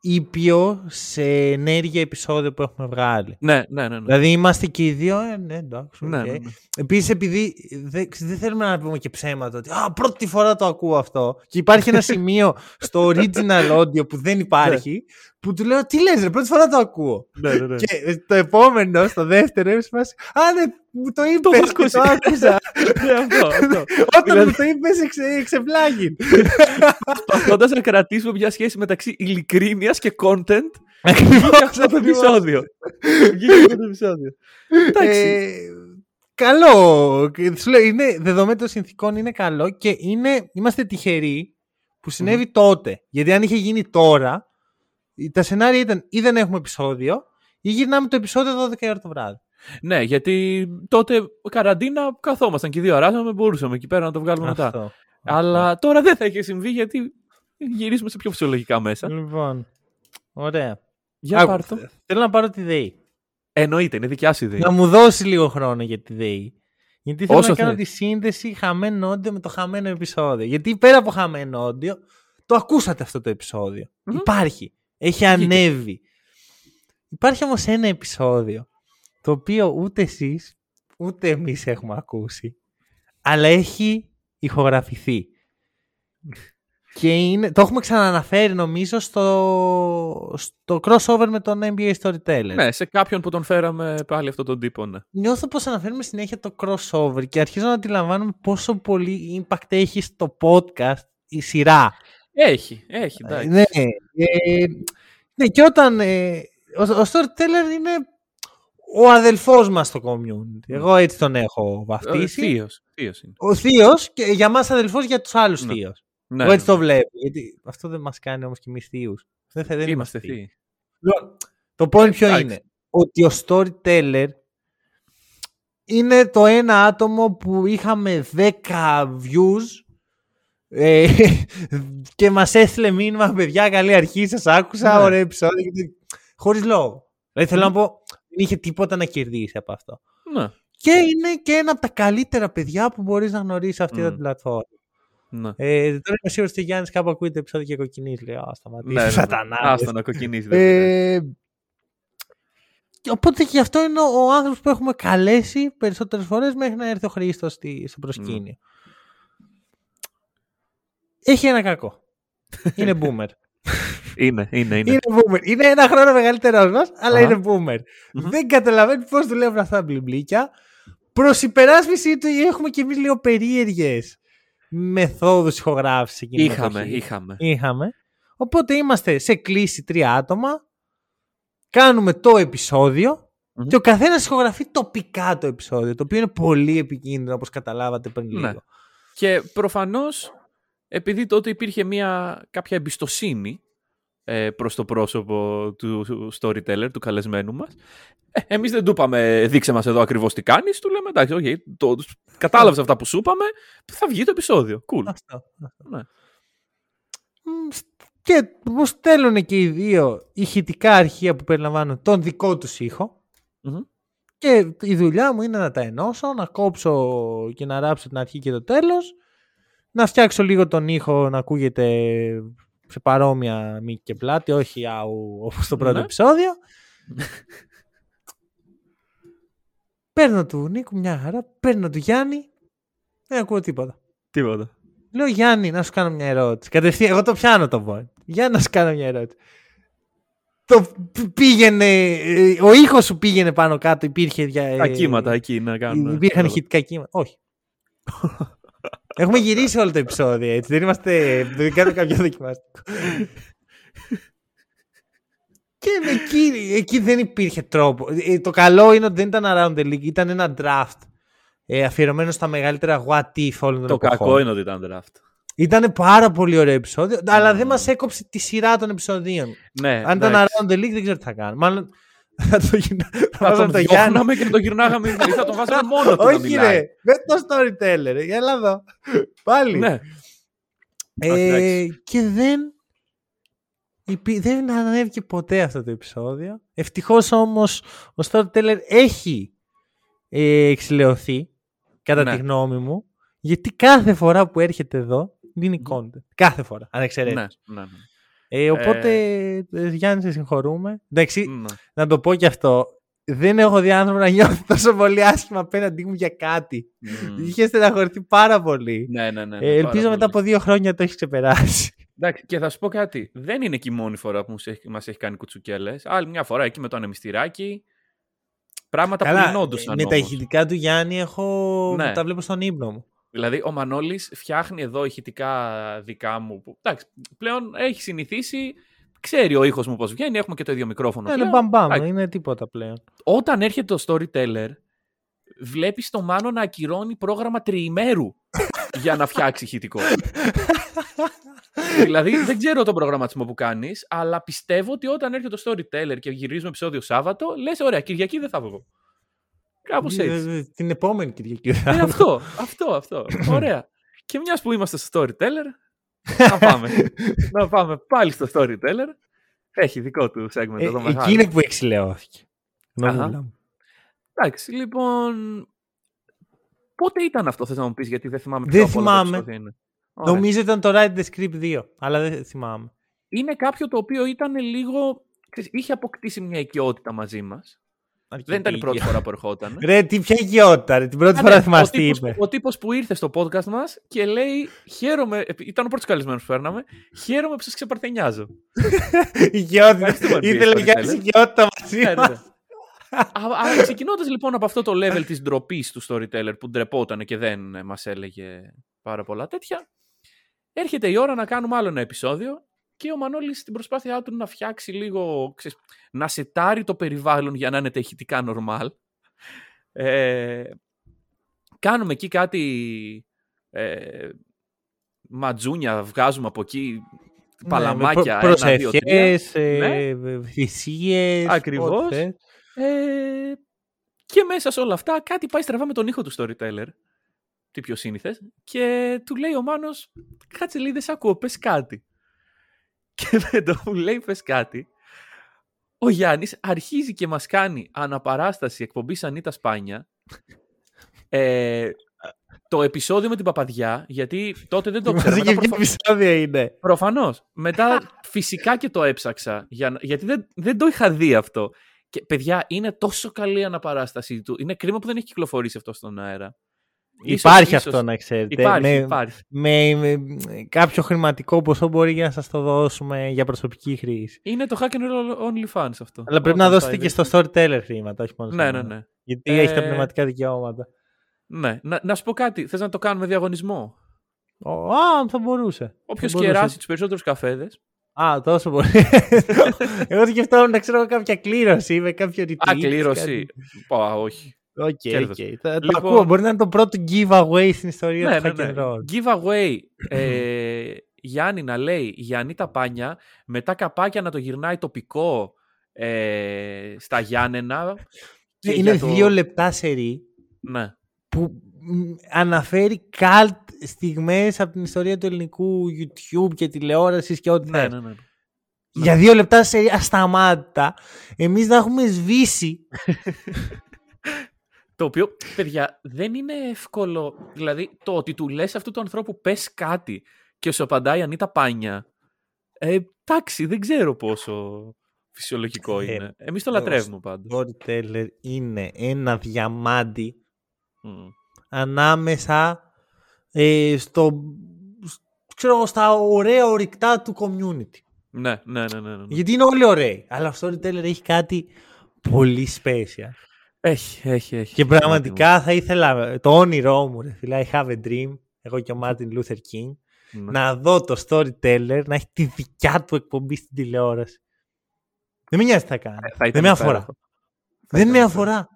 ήπιο σε ενέργεια επεισόδιο που έχουμε βγάλει. Ναι, ναι, ναι. ναι. Δηλαδή είμαστε και οι δύο, ε, ναι, εντάξει. ναι, οκ. ναι, ναι. Επίσης, επειδή δεν, δεν θέλουμε να πούμε και ψέματα ότι Α, πρώτη φορά το ακούω αυτό. Και υπάρχει ένα σημείο στο original audio που δεν υπάρχει, που του λέω Τι λες, ρε, πρώτη φορά το ακούω. ναι, ναι, ναι. Και το επόμενο, στο δεύτερο, είμαι σε φάση, Α, ναι, μου το είπε έχω και ακούσει. το άκουσα. Ναι, αυτό, αυτό. Όταν Δηλαδή- μου το είπε, εξε, εξεπλάγει. Προσπαθώντας να κρατήσουμε μια σχέση μεταξύ ειλικρίνειας και content, Ακριβώς, βγήκε αυτό το ακριβώς. επεισόδιο. Βγήκε αυτό το επεισόδιο. Εντάξει. Ε, καλό. Και Σου λέω, είναι, δεδομένου των συνθήκων είναι καλό και είναι, είμαστε τυχεροί που συνεβη τότε. Γιατί αν είχε γίνει τώρα, τα σενάρια ήταν ή δεν έχουμε επεισόδιο ή γυρνάμε το επεισόδιο 12 η ώρα το βράδυ. Ναι, γιατί τότε καραντίνα καθόμασταν και οι δύο αράζαμε, μπορούσαμε εκεί πέρα να το βγάλουμε μετά. Αυτό. Αλλά τώρα δεν θα είχε συμβεί γιατί γυρίσουμε σε πιο φυσιολογικά μέσα. Λοιπόν, ωραία. Για Άκου, πάρ' το. Θέλω να πάρω τη ΔΕΗ. Εννοείται, είναι δικιά σου ιδέα. Να μου δώσει λίγο χρόνο για τη ΔΕΗ. Γιατί θέλω Όσο να κάνω θες. τη σύνδεση χαμένο όντιο με το χαμένο επεισόδιο. Γιατί πέρα από χαμένο όντιο, το ακούσατε αυτό το επεισόδιο. Μμμ. Υπάρχει. Έχει ανέβει. Υπάρχει όμως ένα επεισόδιο το οποίο ούτε εσείς ούτε εμείς έχουμε ακούσει. Αλλά έχει ηχογραφηθεί. Και είναι, το έχουμε ξαναναφέρει νομίζω στο, στο crossover με τον NBA Storyteller. Ναι, σε κάποιον που τον φέραμε πάλι αυτόν τον τύπο, ναι. Νιώθω πως αναφέρουμε συνέχεια το crossover και αρχίζω να αντιλαμβάνομαι πόσο πολύ impact έχει στο podcast η σειρά. Έχει, έχει, εντάξει. Ναι, ε, ναι και όταν... Ε, ο, ο Storyteller είναι ο αδελφός μας στο community. Εγώ έτσι τον έχω Ο βαφτίσει. θείος, θείος είναι. Ο θείος και για μας αδελφός για τους άλλους Ναι. θείους. Ναι, Εγώ έτσι ναι. το βλέπω. Γιατί αυτό δεν μας κάνει όμως και εμείς θείους. Δεν, θα, δεν Είμαστε θείοι. θείοι. Λοιπόν, Το point ποιο εντάξει. είναι; Ότι ο storyteller είναι το ένα άτομο που είχαμε 10 views ε, και μας έστειλε μήνυμα παιδιά καλή αρχή σας άκουσα Ναι. ωραίο επεισόδιο γιατί- χωρίς λόγο. Δηλαδή θέλω να πω δεν είχε τίποτα να κερδίσει από αυτό. Ναι, Και είναι και ένα από τα καλύτερα παιδιά που μπορείς να γνωρίσεις σε αυτή Μμ. την πλατφόρμα. ναι. Ε, τώρα είμαι σίγουρος ότι ο Γιάννης κάπου ακούει το επεισόδιο και κοκκινίζει. Λέει, α, σταματήσει, Ναι, ναι, ναι. σατανάδες». Άστα να κοκκινήσει. δεν πειράζει. Ε, και οπότε και γι' αυτό είναι ο, ο άνθρωπος που έχουμε καλέσει περισσότερες φορές μέχρι να έρθει ο Χρήστος στη, στο προσκήνιο. Έχει ένα κακό. Είναι boomer. Είναι, είναι, είναι. είναι boomer. Είναι ένα χρόνο μεγαλύτερος μας, αλλά Α. είναι boomer. Μμμ. Δεν καταλαβαίνει πώς δουλεύουν αυτά τα μπλιμπλίκια. Προς υπεράσπιση του έχουμε και εμείς λίγο περίεργες μεθόδους ηχογράφησης εκείνη την Είχαμε, εποχή. είχαμε. Είχαμε. Οπότε είμαστε σε κλίση τρία άτομα. Κάνουμε το επεισόδιο Μμμ. και ο καθένας ηχογραφεί τοπικά το επεισόδιο. Το οποίο είναι πολύ επικίνδυνο όπως καταλάβατε πριν Ναι. λίγο. Και προφανώς, επειδή τότε υπήρχε μια κάποια εμπιστοσύνη ε, προς το πρόσωπο του storyteller, του καλεσμένου μας, ε, εμείς δεν του είπαμε δείξε μας εδώ ακριβώς τι κάνεις, του λέμε εντάξει, okay, το, κατάλαβες αυτά που σου είπαμε, θα βγει το επεισόδιο. Cool. Αυτό. αυτό. Ναι. Μ, σ- Και μου στέλνουν και οι δύο ηχητικά αρχεία που περιλαμβάνουν τον δικό τους ήχο. Μμμ. Και η δουλειά μου είναι να τα ενώσω, να κόψω και να ράψω την αρχή και το τέλος, να φτιάξω λίγο τον ήχο να ακούγεται σε παρόμοια μήκη και πλάτη, όχι αου όπως το πρώτο Ναι. επεισόδιο. παίρνω του Νίκου μια χαρά, παίρνω του Γιάννη, δεν ακούω τίποτα. Τίποτα. Λέω Γιάννη, να σου κάνω μια ερώτηση. Κατευθείαν, εγώ το πιάνω το point. Γιάννη, να σου κάνω μια ερώτηση. Το π- πήγαινε, ε, ο ήχος σου πήγαινε πάνω κάτω, υπήρχε. δια- Τα ε, κύματα εκεί να κάνουν. Υπήρχαν ηχητικά κύματα. Όχι. Έχουμε γυρίσει όλο το επεισόδιο έτσι. Δεν είμαστε. Δεν κάνουμε κάποιο δοκιμαστικό. Και εκεί, εκεί δεν υπήρχε τρόπο. Ε, Το καλό είναι ότι δεν ήταν around the league, ήταν ένα draft. Ε, αφιερωμένο στα μεγαλύτερα what if όλων των Το εποχών. κακό είναι ότι ήταν draft. Ήταν πάρα πολύ ωραίο επεισόδιο, αλλά δεν Mm. μας έκοψε τη σειρά των επεισοδίων. Ναι, Αν ήταν εντάξει. around the league, δεν ξέρω τι θα κάνω. Μάλλον θα το γυρνα- θα Θα βάζαμε τον το Γιάννη. διώχναμε και τον γυρνάγαμε ή θα τον βάζαμε μόνο του να Όχι, μιλάει. ρε. Μες το storyteller. Έλα εδώ. Πάλι. Ναι. Ε, εντάξει. και δεν. υπή- Δεν ανέβηκε ποτέ αυτό το επεισόδιο. Ευτυχώς όμως ο storyteller έχει ε, εξηλαιωθεί, κατά Ναι. τη γνώμη μου, γιατί κάθε φορά που έρχεται εδώ δίνει content. Κάθε φορά, ανεξαιρέτως. Ναι, ναι, ναι. Ε, οπότε, ε, Γιάννη, σε συγχωρούμε. Εντάξει, Ναι. να το πω και αυτό. Δεν έχω δει άνθρωπο να νιώθει τόσο πολύ άσχημα απέναντί μου για κάτι. Μμμ. Είχε στεναχωρηθεί πάρα πολύ. Ναι, ναι, ναι. ναι, Ε, ελπίζω πάρα μετά πολύ. από δύο χρόνια το έχεις ξεπεράσει. Εντάξει, και θα σου πω κάτι. Δεν είναι και η μόνη φορά που μας έχει, μας έχει κάνει κουτσουκέλες. Άλλη μια φορά εκεί με το ανεμιστηράκι. Πράγματα που λυνόντουσαν. με τα όμως. ηχητικά του Γιάννη έχω. Ναι. τα βλέπω στον ύπνο μου. Δηλαδή, ο Μανώλης φτιάχνει εδώ ηχητικά δικά μου. Που, εντάξει, πλέον έχει συνηθίσει. Ξέρει ο ήχος μου πώς βγαίνει. Έχουμε και το ίδιο μικρόφωνο. Ναι, πλέον. είναι μπαμπάμ, Εντάξει, είναι τίποτα πλέον. Όταν έρχεται το storyteller, βλέπεις το Μάνο να ακυρώνει πρόγραμμα τριημέρου για να φτιάξει ηχητικό. δηλαδή, δεν ξέρω τον προγραμματισμό που κάνεις, αλλά πιστεύω ότι όταν έρχεται το storyteller και γυρίζουμε επεισόδιο Σάββατο, λες: Ωραία, Κυριακή δεν θα βγω. Κάπως έτσι. Ε, Την επόμενη Κυριακή. Ε, αυτό, αυτό, αυτό. Ωραία. Και μιας που είμαστε στο storyteller, να πάμε. να πάμε πάλι στο storyteller. Έχει δικό του segment Ε, εδώ εκεί μεγάλο. είναι που εξηλαιώθηκε. Αχα. Γνώμουλα μου. Εντάξει, λοιπόν. Πότε ήταν αυτό, θες να μου πεις, γιατί δεν θυμάμαι Δεν ποιο από όλα τα θυμάμαι. επεισόδια είναι. Ωραία. Νομίζω ήταν το Ride the Script 2, αλλά δεν θυμάμαι. Είναι κάποιο το οποίο ήταν λίγο. ξέρεις, είχε αποκτήσει μια οικειότητα μαζί μας. Δεν ήταν η πρώτη φορά που ερχόταν. Ρε, τι ποια οικειότητα, ρε. Την πρώτη φορά θυμάσαι τι είπε. Ο τύπος που ήρθε στο podcast μας και λέει: Χαίρομαι. Ήταν ο πρώτος καλεσμένος που φέρναμε. Χαίρομαι που σας ξεπαρθενιάζω. Οικειότητα. Ήθελε για οικειότητα μαζί Ναι, ναι, μα. ναι. Ξεκινώντας λοιπόν από αυτό το level της ντροπής του storyteller που ντρεπόταν και δεν μας έλεγε πάρα πολλά τέτοια, έρχεται η ώρα να κάνουμε άλλο ένα επεισόδιο και ο Μανώλης στην προσπάθειά του να φτιάξει λίγο, ξέρεις, να σετάρει το περιβάλλον για να είναι ταχυτικά normal. Ε, κάνουμε εκεί κάτι ε, ματζούνια, βγάζουμε από εκεί παλαμάκια, Ναι, ένα, δύο, τρία. προσευχές, Ναι. ε, θυσίες. Ακριβώς. ό,τι θες. Ε, και μέσα σε όλα αυτά κάτι πάει στραβά με τον ήχο του storyteller. Τι πιο σύνηθες. Και του λέει ο Μάνος, κάτσε λέει δεν σ' ακούω, πες κάτι. Και με το που λέει πες κάτι, ο Γιάννης αρχίζει και μας κάνει αναπαράσταση εκπομπής Ανίτα Σπάνια. Ε, το επεισόδιο με την παπαδιά, γιατί τότε δεν το ξέρω. Θυμάσαι μετά και ποιο προφα- επεισόδιο είναι. Προφανώς. Μετά φυσικά και το έψαξα. Για, να- γιατί δεν, δεν το είχα δει αυτό. Και παιδιά, είναι τόσο καλή η αναπαράστασή του. Είναι κρίμα που δεν έχει κυκλοφορήσει αυτό στον αέρα. Ίσως- Υπάρχει ίσως- αυτό να ξέρετε. Υπάρχει, με, υπάρχει. με, με κάποιο χρηματικό ποσό μπορεί για να σας το δώσουμε για προσωπική χρήση. Είναι το hack and roll OnlyFans αυτό. Αλλά πρέπει να Όταν δώσετε πάει και στο storyteller χρήματα, όχι μόνο στο Ναι, ναι, εμένα. ναι. Γιατί Ε, έχει τα πνευματικά δικαιώματα. ναι. Να, να σου πω κάτι. Θες να το κάνουμε διαγωνισμό; Ω, Α, θα μπορούσε. Όποιος Θα μπορούσε. κεράσει τους περισσότερους καφέδες. Α, τόσο πολύ. Εγώ σκεφτόμουν να ξέρω κάποια κλήρωση με κάποιο retweet. Α, κλήρωση. Πα, όχι. Οκ, Κέρδος. οκ. Θα- Το Λοιπόν- ακούω. Μπορεί να είναι το πρώτο giveaway στην ιστορία ναι, του ναι, Hack ναι. and Roll. Giveaway. Ε, Γιάννη να λέει για Ανίτα Πάνια, μετά καπάκια να το γυρνάει τοπικό ε, στα Γιάννενα. και Είναι για το- δύο λεπτά σερί Ναι. που μ, αναφέρει καλτ στιγμές από την ιστορία του ελληνικού YouTube και τηλεόρασης και ό,τι Ναι, θες. ναι, ναι. Για δύο λεπτά σερί ασταμάτητα. Εμείς να έχουμε σβήσει. Το οποίο, παιδιά, δεν είναι εύκολο. Δηλαδή, το ότι του λες αυτού του ανθρώπου πες κάτι και σου απαντάει Ανίτα Πάνια. Ε, εντάξει, δεν ξέρω πόσο φυσιολογικό Ε, είναι. Εμείς το ο λατρεύουμε πάντως. Storyteller είναι ένα διαμάντι Μμ. ανάμεσα ε, στο, σ- ξέρω, εγώ, στα ωραία ορυκτά του community. Ναι, ναι, ναι, ναι, ναι. Γιατί είναι όλοι ωραίοι. Αλλά ο Storyteller έχει κάτι πολύ special. Έχει, έχει, έχει. Και πραγματικά θα ήθελα το όνειρό μου, ρε φίλε, I have a dream, εγώ και ο Μάρτιν Λούθερ Κινγκ, Ναι. να δω το storyteller να έχει τη δικιά του εκπομπή στην τηλεόραση. Δεν με νοιάζει τι θα κάνει. Θα Δεν ήταν με υπέροχο. αφορά. Θα Δεν ήταν με υπέροχο. αφορά.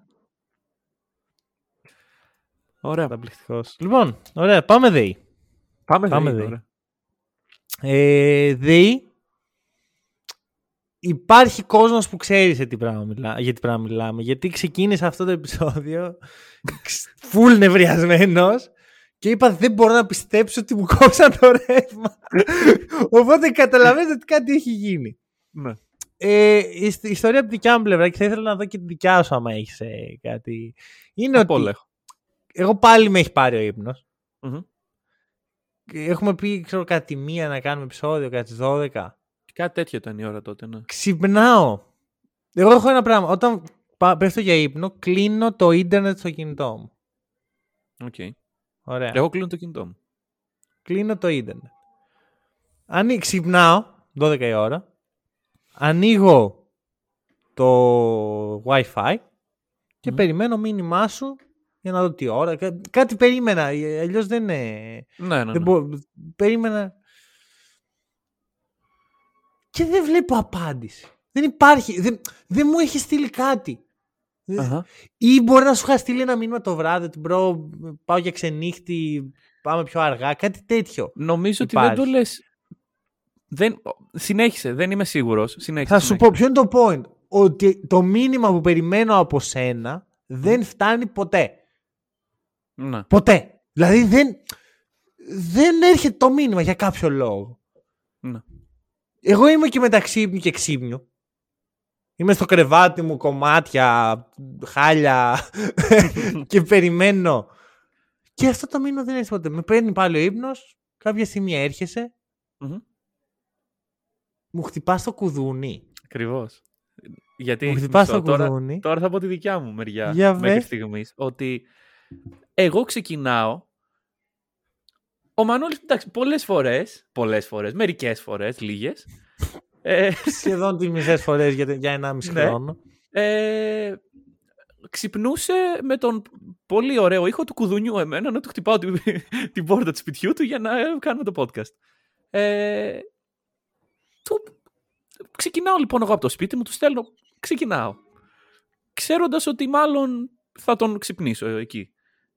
Ωραία. Καταπληκτικός. Λοιπόν, ωραία, πάμε ΔΕΗ. Πάμε, Πάμε ΔΕΗ, ΔΕΗ. ωραία. Ε, ΔΕΗ, υπάρχει κόσμος που ξέρει σε τι πράγμα μιλά, για τι πράγμα μιλάμε. Γιατί ξεκίνησα αυτό το επεισόδιο full νευριασμένος και είπα δεν μπορώ να πιστέψω ότι μου κόψαν το ρεύμα. Οπότε καταλαβαίνετε ότι κάτι έχει γίνει. Ναι. Ε, η η ιστορία από τη δικιά μου πλευρά και θα ήθελα να δω και τη δικιά σου άμα έχεις ε, κάτι. Είναι Από όλα ότι έχω. εγώ πάλι με έχει πάρει ο ύπνος. Μμμ. Έχουμε πει, ξέρω, κάτι μία να κάνουμε επεισόδιο, κάτι 12. Κάτι τέτοιο ήταν η ώρα τότε, ναι. Ξυπνάω. Εγώ έχω ένα πράγμα. Όταν πά- πέφτω για ύπνο, κλείνω το ίντερνετ στο κινητό μου. Οκ. Ωραία. Εγώ κλείνω το κινητό μου. Κλείνω το ίντερνετ. Ανοί... Ξυπνάω, 12 η ώρα. Ανοίγω το Wi-Fi και Μμμ. περιμένω μήνυμά σου για να δω τι ώρα. Κά- Κάτι περίμενα. ε, Αλλιώς δεν είναι. Ναι, ναι, Δεν ναι. μπο- Περίμενα. Και δεν βλέπω απάντηση. Δεν υπάρχει. Δεν, δεν μου έχει στείλει κάτι. Δεν- Αχα. Ή μπορεί να σου είχα στείλει ένα μήνυμα το βράδυ ότι bro, πάω για ξενύχτη, πάμε πιο αργά, κάτι τέτοιο. Νομίζω ότι δεν το Υπάρχει. λες... Δεν... Συνέχισε, δεν είμαι σίγουρος. Συνέχισε, Θα σου συνέχισε. πω ποιο είναι το point. Ότι το μήνυμα που περιμένω από σένα δεν φτάνει ποτέ. Ναι. Ποτέ. Δηλαδή δεν, δεν έρχεται το μήνυμα για κάποιο λόγο. Ναι. Εγώ είμαι και μεταξύ ύπνου και ξύπνιου. Είμαι στο κρεβάτι μου, κομμάτια, χάλια και περιμένω. Και αυτό το μήνυμα δεν έρχεται ποτέ. Με παίρνει πάλι ο ύπνος, κάποια στιγμή έρχεσαι, Μμμ. μου χτυπάς το κουδούνι. Ακριβώς. Γιατί Μου χτυπάς μισό, το τώρα, κουδούνι. τώρα θα πω τη δικιά μου μεριά Για μέχρι πες. στιγμής. Ότι εγώ ξεκινάω. Ο Μανώλης, εντάξει, πολλές φορές, πολλές φορές, μερικές φορές, λίγες, ε, Σχεδόν τις μισές φορές για, για 1,5 Ναι. χρόνο. ε, ξυπνούσε με τον πολύ ωραίο ήχο του κουδουνιού εμένα να του χτυπάω την, την πόρτα του σπιτιού του για να ε, κάνουμε το podcast. Ε, του, ξεκινάω λοιπόν εγώ από το σπίτι μου, του στέλνω, ξεκινάω. Ξέροντας ότι μάλλον θα τον ξυπνήσω εκεί.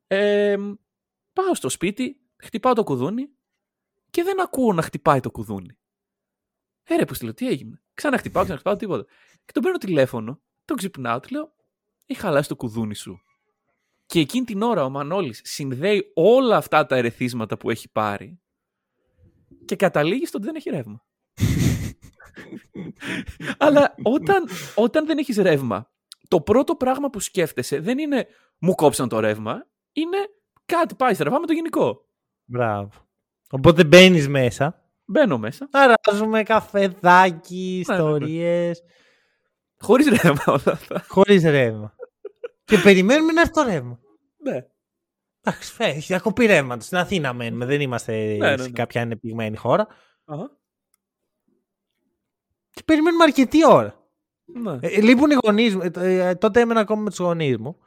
Ε, πάω στο σπίτι, χτυπάω το κουδούνι και δεν ακούω να χτυπάει το κουδούνι. Ε, ρε, που τι έγινε; Ξαναχτυπάω, ξαναχτυπάω, τίποτα. Και τον παίρνω τηλέφωνο, τον ξυπνάω, του λέω, έχει χαλάσει το κουδούνι σου. Και εκείνη την ώρα ο Μανώλης συνδέει όλα αυτά τα ερεθίσματα που έχει πάρει και καταλήγει στο ότι δεν έχει ρεύμα. Αλλά όταν, όταν δεν έχεις ρεύμα, το πρώτο πράγμα που σκέφτεσαι δεν είναι μου κόψαν το ρεύμα, είναι κάτι πάει στραβά με το γενικό. Μπράβο. Οπότε μπαίνεις μέσα. Μπαίνω μέσα, Αράζουμε καφεδάκι, Ναι, ναι, ναι. ιστορίες. χωρίς ρεύμα όλα αυτά. Χωρίς ρεύμα. και περιμένουμε να έρθει το ρεύμα. Ναι. Εντάξει, φε, έχει διακοπή ρεύματος. Στην Αθήνα μένουμε. Δεν είμαστε Ναι, ναι, σε ναι. κάποια ανεπτυγμένη χώρα. Αχα. Και περιμένουμε αρκετή ώρα. Ναι. Ε, λείπουν οι γονείς μου. Ε, ε, τότε έμενα ακόμα με τους γονείς μου.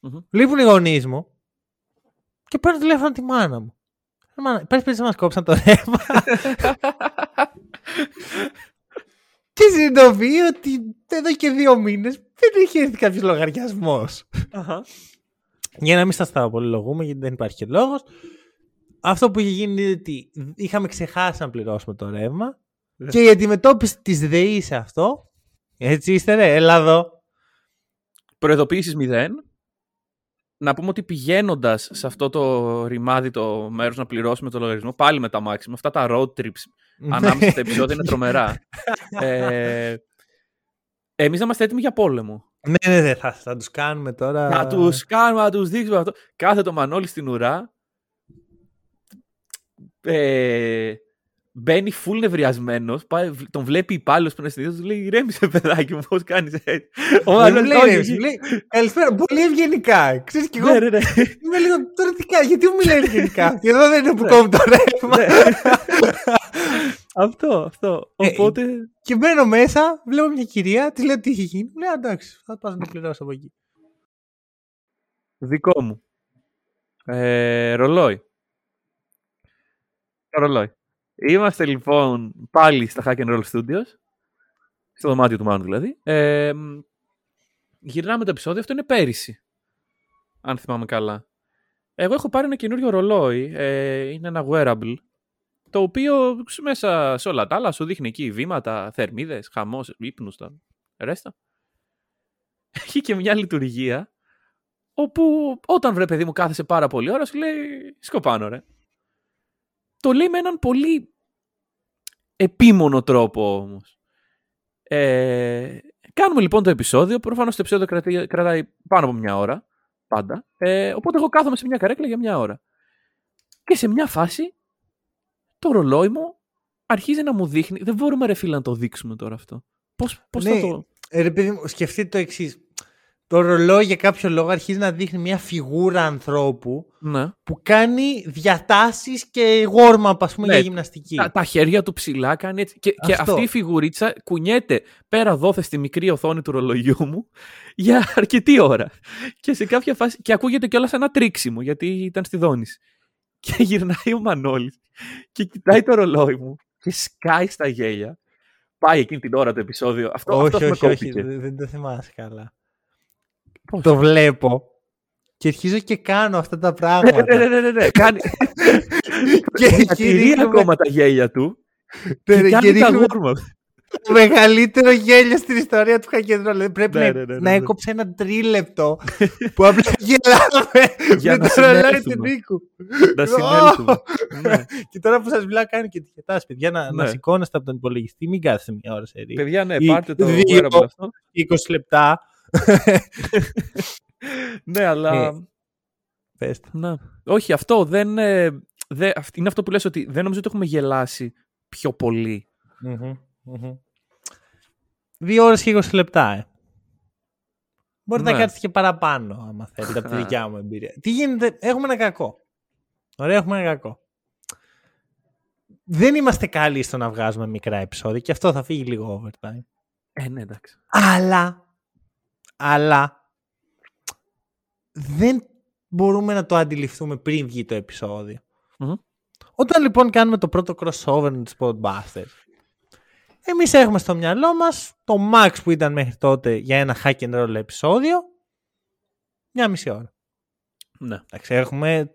Μμμ. Λείπουν οι γονείς μου. Και παίρνω τηλέφωνο τη μάνα μου. Ε, Μάνα, υπάρχει περίπτωση να μα κόψαν το ρεύμα. και συνειδητοποιεί ότι εδώ και δύο μήνες δεν έχει έρθει κάποιος λογαριασμός. Αχα. Για να μην σας τα απολογούμε, γιατί δεν υπάρχει και λόγος. Αυτό που είχε γίνει είναι ότι είχαμε ξεχάσει να πληρώσουμε το ρεύμα Ναι. και η αντιμετώπιση της ΔΕΗ σε αυτό. Έτσι είστε, ρε, έλα εδώ. Προειδοποίησεις μηδέν. Να πούμε ότι πηγαίνοντας σε αυτό το ρημάδι το μέρος να πληρώσουμε το λογαριασμό, πάλι με τα μάξι, με αυτά τα road trips ανάμεσα στα επεισόδια είναι τρομερά. ε, Εμείς να είμαστε έτοιμοι για πόλεμο. Ναι, ναι, ναι, θα, θα τους κάνουμε τώρα. Να τους κάνουμε, να τους δείξουμε αυτό. Κάθε το μανόλι στην ουρά. Ε, μπαίνει full νευριασμένος. Τον βλέπει υπάλληλος που είναι συνήθω. Του λέει: Ηρέμησε, παιδάκι μου, πώς κάνεις έτσι. Ο Δεν άλλος, μου λέει, «Όχι, ρε, όχι». μου λέει, Καλησπέρα, πολύ ευγενικά. Ξέρεις κι εγώ. Ναι, ναι, ναι. Είμαι λίγο τώρα τι κάνει, γιατί μου μιλάει ευγενικά; Και εδώ δεν είναι που Ναι. κόβει το ρεύμα. Ναι. αυτό, αυτό. Ε, Οπότε. Και μπαίνω μέσα, βλέπω μια κυρία, τη λέω τι έχει γίνει; Μου λέει «Α, εντάξει, θα πας να το πληρώσω από εκεί. Δικό μου. Ε, ρολόι. Το ρολόι. Είμαστε λοιπόν πάλι στα Hack and Roll Studios. Στο δωμάτιο του Μάνου δηλαδή. Ε, μ, γυρνάμε το επεισόδιο. Αυτό είναι πέρυσι. Αν θυμάμαι καλά. Εγώ έχω πάρει ένα καινούριο ρολόι. Ε, είναι ένα wearable. Το οποίο μέσα σε όλα τα άλλα σου δείχνει εκεί βήματα, θερμίδες, χαμός, ύπνους, τα ρέστα. Έχει και μια λειτουργία όπου όταν βρε παιδί μου κάθεσαι πάρα πολύ ώρα σου λέει σκοπάνω ρε. Το λέει με έναν πολύ επίμονο τρόπο όμως. Ε, κάνουμε λοιπόν το επεισόδιο. Προφανώς το επεισόδιο κρατάει, κρατάει πάνω από μια ώρα. Πάντα. Ε, οπότε εγώ κάθομαι σε μια καρέκλα για μια ώρα. Και σε μια φάση το ρολόι μου αρχίζει να μου δείχνει. Δεν μπορούμε ρε φίλε να το δείξουμε τώρα αυτό. Πώς, πώς Ναι. θα το... Ε, ρε παιδί μου, σκεφτείτε το εξής. Το ρολόι για κάποιο λόγο αρχίζει να δείχνει μια φιγούρα ανθρώπου Ναι. που κάνει διατάσεις και warm-up ας πούμε Ναι, για γυμναστική. Τα, τα χέρια του ψηλά κάνει έτσι. Και, και Αυτό. αυτή η φιγουρίτσα κουνιέται πέρα δόθε στη μικρή οθόνη του ρολογιού μου για αρκετή ώρα. Και σε κάποια φάση. Και ακούγεται κιόλας ένα τρίξιμο γιατί ήταν στη δόνηση. Και γυρνάει ο Μανώλης και κοιτάει το ρολόι μου και σκάει στα γέλια. Πάει εκείνη την ώρα το επεισόδιο. Αυτό, όχι, αυτός με όχι, όχι, κόπηκε. δεν, δεν το θυμάσαι καλά. Πώς; Το βλέπω και αρχίζω και κάνω αυτά τα Ναι, πράγματα. ναι, ναι, ναι, ναι. Κάνει. Και εκεί Τηρεί ρίχνουμε- ακόμα τα γέλια του. Ναι, Και ναι, κάνει και τα ρίχνουμε γούρμα. το μεγαλύτερο γέλιο στην ιστορία του Χακεντρόλ. Δηλαδή πρέπει Ναι, να, ναι, ναι, ναι, να ναι. έκοψε ένα τρίλεπτο που απλά γελάμε Για με να το ρολόι του συνέλθουμε. Νίκου. Να συνέλθουμε. Ναι. Και τώρα που σας μιλάω, κάνει και τη χετάς, παιδιά, να, να Ναι. σηκώνεστε από τον υπολογιστή, μην κάθεστε μια ώρα σε ρί. Παιδιά, ναι, Ή πάρτε το δύο. wearable αυτό. 20 λεπτά. Ναι, αλλά. Ε, Πες το. Ναι. Όχι, αυτό δεν. ε, δε- αυ- είναι αυτό που λες ότι δεν νομίζω ότι έχουμε γελάσει πιο πολύ. Μμμ, μμμ. δύο ώρες και 20 λεπτά, ε. Μπορείτε να Ναι. κάτσετε και παραπάνω, άμα θέλετε, από τη δικιά μου εμπειρία. Τι γίνεται, έχουμε ένα κακό. Ωραία, έχουμε ένα κακό. Δεν είμαστε καλοί στο να βγάζουμε μικρά επεισόδια και αυτό θα φύγει λίγο overtime. Ε, ναι, εντάξει. Αλλά, αλλά, δεν μπορούμε να το αντιληφθούμε πριν βγει το επεισόδιο. Μμμ. Όταν λοιπόν κάνουμε το πρώτο crossover με τους Podbusters, εμείς έχουμε στο μυαλό μας το max που ήταν μέχρι τότε για ένα hack and roll επεισόδιο, μια μισή ώρα. Ναι. Εντάξει, έχουμε...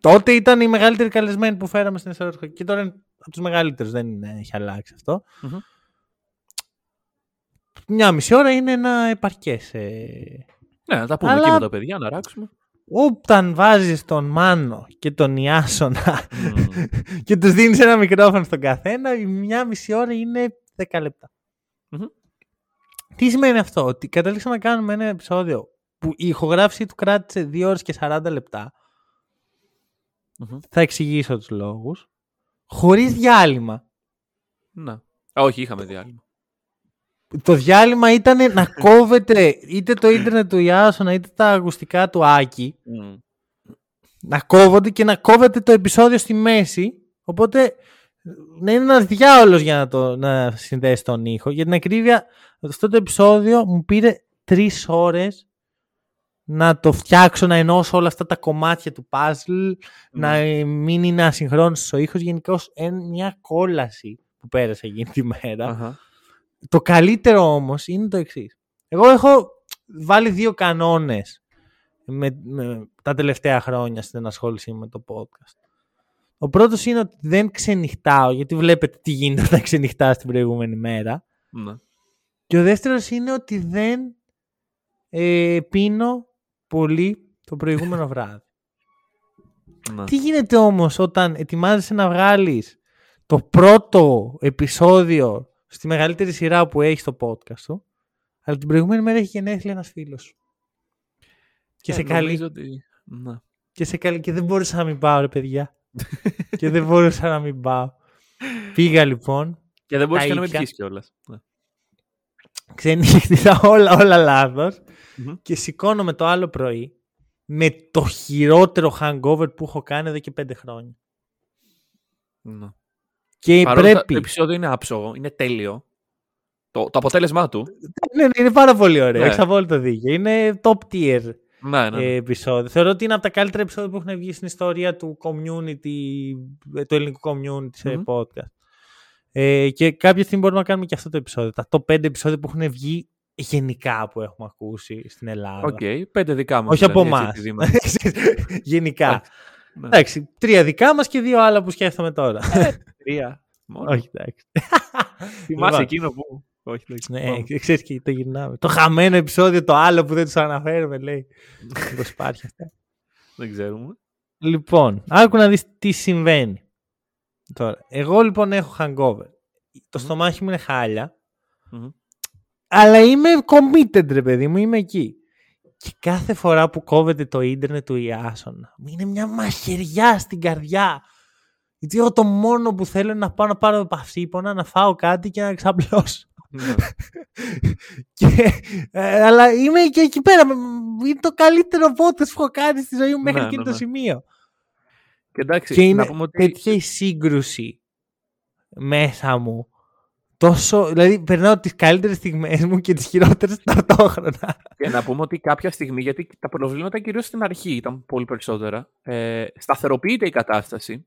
Τότε ήταν οι μεγαλύτεροι καλεσμένοι που φέραμε στην ιστορία και τώρα είναι από τους μεγαλύτερους, δεν είναι, έχει αλλάξει αυτό. Μμμ. Μια μισή ώρα είναι ένα επαρκές ε, Ναι, να τα πούμε Αλλά- εκεί με τα παιδιά, να ράξουμε. όταν βάζεις τον Μάνο και τον Ιάσονα Μμμ. και τους δίνεις ένα μικρόφωνο στον καθένα, η μια μισή ώρα είναι 10 λεπτά. Μμμ. Τι σημαίνει αυτό, ότι καταλήξαμε να κάνουμε ένα επεισόδιο που η ηχογράφηση του κράτησε 2 ώρες και 40 λεπτά. Μμμ. Θα εξηγήσω τους λόγους. Χωρίς διάλειμμα. Να. Α, όχι, είχαμε διάλειμμα. Το διάλειμμα ήταν να κόβεται είτε το ίντερνετ του Ιάσονα είτε τα ακουστικά του Άκη. Μμ. να κόβονται και να κόβεται το επεισόδιο στη μέση. Οπότε να είναι ένας διάολος για να, το, να συνδέσει τον ήχο. Για την ακρίβεια, αυτό το επεισόδιο μου πήρε τρεις ώρες να το φτιάξω, να ενώσω όλα αυτά τα κομμάτια του puzzle, να μην είναι ασυγχρόνιστος ο ήχος. Γενικώ μια κόλαση που πέρασε εκείνη τη μέρα. Αχα. Το καλύτερο όμως είναι το εξής. Εγώ έχω βάλει δύο κανόνες με, με τα τελευταία χρόνια στην ενασχόλησή μου με το podcast. Ο πρώτος είναι ότι δεν ξενυχτάω, γιατί βλέπετε τι γίνεται όταν ξενυχτάς την προηγούμενη μέρα. Ναι. Και ο δεύτερος είναι ότι δεν ε, πίνω πολύ το προηγούμενο βράδυ. Ναι. Τι γίνεται όμως όταν ετοιμάζεσαι να βγάλεις το πρώτο επεισόδιο στη μεγαλύτερη σειρά που έχει στο podcast σου, αλλά την προηγούμενη μέρα έχει γενέθλια ένας φίλος σου. Και, Ε, σε καλεί, νομίζω ότι- Ναι. και σε καλεί και δεν μπορούσα να μην πάω ρε παιδιά. και δεν μπορούσα να μην πάω. Πήγα λοιπόν, Και δεν μπορείς Τα και να με ήπια. πιείς κιόλας. Ναι. ξενύχτησα όλα, όλα λάθος Μμμ. και σηκώνομαι το άλλο πρωί με το χειρότερο hangover που έχω κάνει εδώ και πέντε χρόνια. Ναι. Και Παρόλο που πρέπει... Το επεισόδιο είναι άψογο, είναι τέλειο. Το, το αποτέλεσμά του. Ναι, ναι, είναι πάρα πολύ ωραίο. Ναι. Έχεις απόλυτο δίκιο. Είναι top tier Ναι, ναι. ναι. ε, επεισόδιο. Θεωρώ ότι είναι από τα καλύτερα επεισόδια που έχουν βγει στην ιστορία του community, ε, του ελληνικού community σε Μμμ. podcast. Ε, και κάποια στιγμή μπορούμε να κάνουμε και αυτό το επεισόδιο. Τα top 5 επεισόδια που έχουν βγει γενικά που έχουμε ακούσει στην Ελλάδα. Οκ, πέντε δικά μας. Όχι από δηλαδή, εμάς. έτσι, επειδή είμαστε. γενικά. Εντάξει, ναι. εντάξει, τρία δικά μας και δύο άλλα που σκέφτομαι τώρα. Τρία. Μόνο. Όχι, εντάξει. Θυμάσαι Λοιπόν. εκείνο που. Όχι, εντάξει. Ναι, Πάμε. ξέρεις και το γυρνάμε. Το χαμένο επεισόδιο, το άλλο που δεν του αναφέρουμε, λέει. Μήπως υπάρχει αυτό. Δεν ξέρουμε. Λοιπόν, άκου να δεις τι συμβαίνει. Τώρα, εγώ λοιπόν έχω hangover. Το Μμμ. στομάχι μου είναι χάλια. Μμμ. Αλλά είμαι committed, ρε παιδί μου, είμαι εκεί. Και κάθε φορά που κόβεται το ίντερνετ του Ιάσονα, μου είναι μια μαχαιριά στην καρδιά. Γιατί εγώ το μόνο που θέλω είναι να πάω να πάρω παυσίπονα, να φάω κάτι και να ξαπλώσω. Ναι. και, ε, αλλά είμαι και εκεί πέρα. μ, Είναι το καλύτερο podcast που έχω κάνει στη ζωή μου μέχρι Ναι, εκείνο ναι, το ναι. σημείο. Και εντάξει, Και είναι να πούμε ότι. τέτοια η σύγκρουση μέσα μου. Τόσο, δηλαδή περνάω τις καλύτερες στιγμές μου και τις χειρότερες ταυτόχρονα. Και να πούμε ότι κάποια στιγμή, γιατί τα προβλήματα κυρίως στην αρχή ήταν πολύ περισσότερα, ε, σταθεροποιείται η κατάσταση,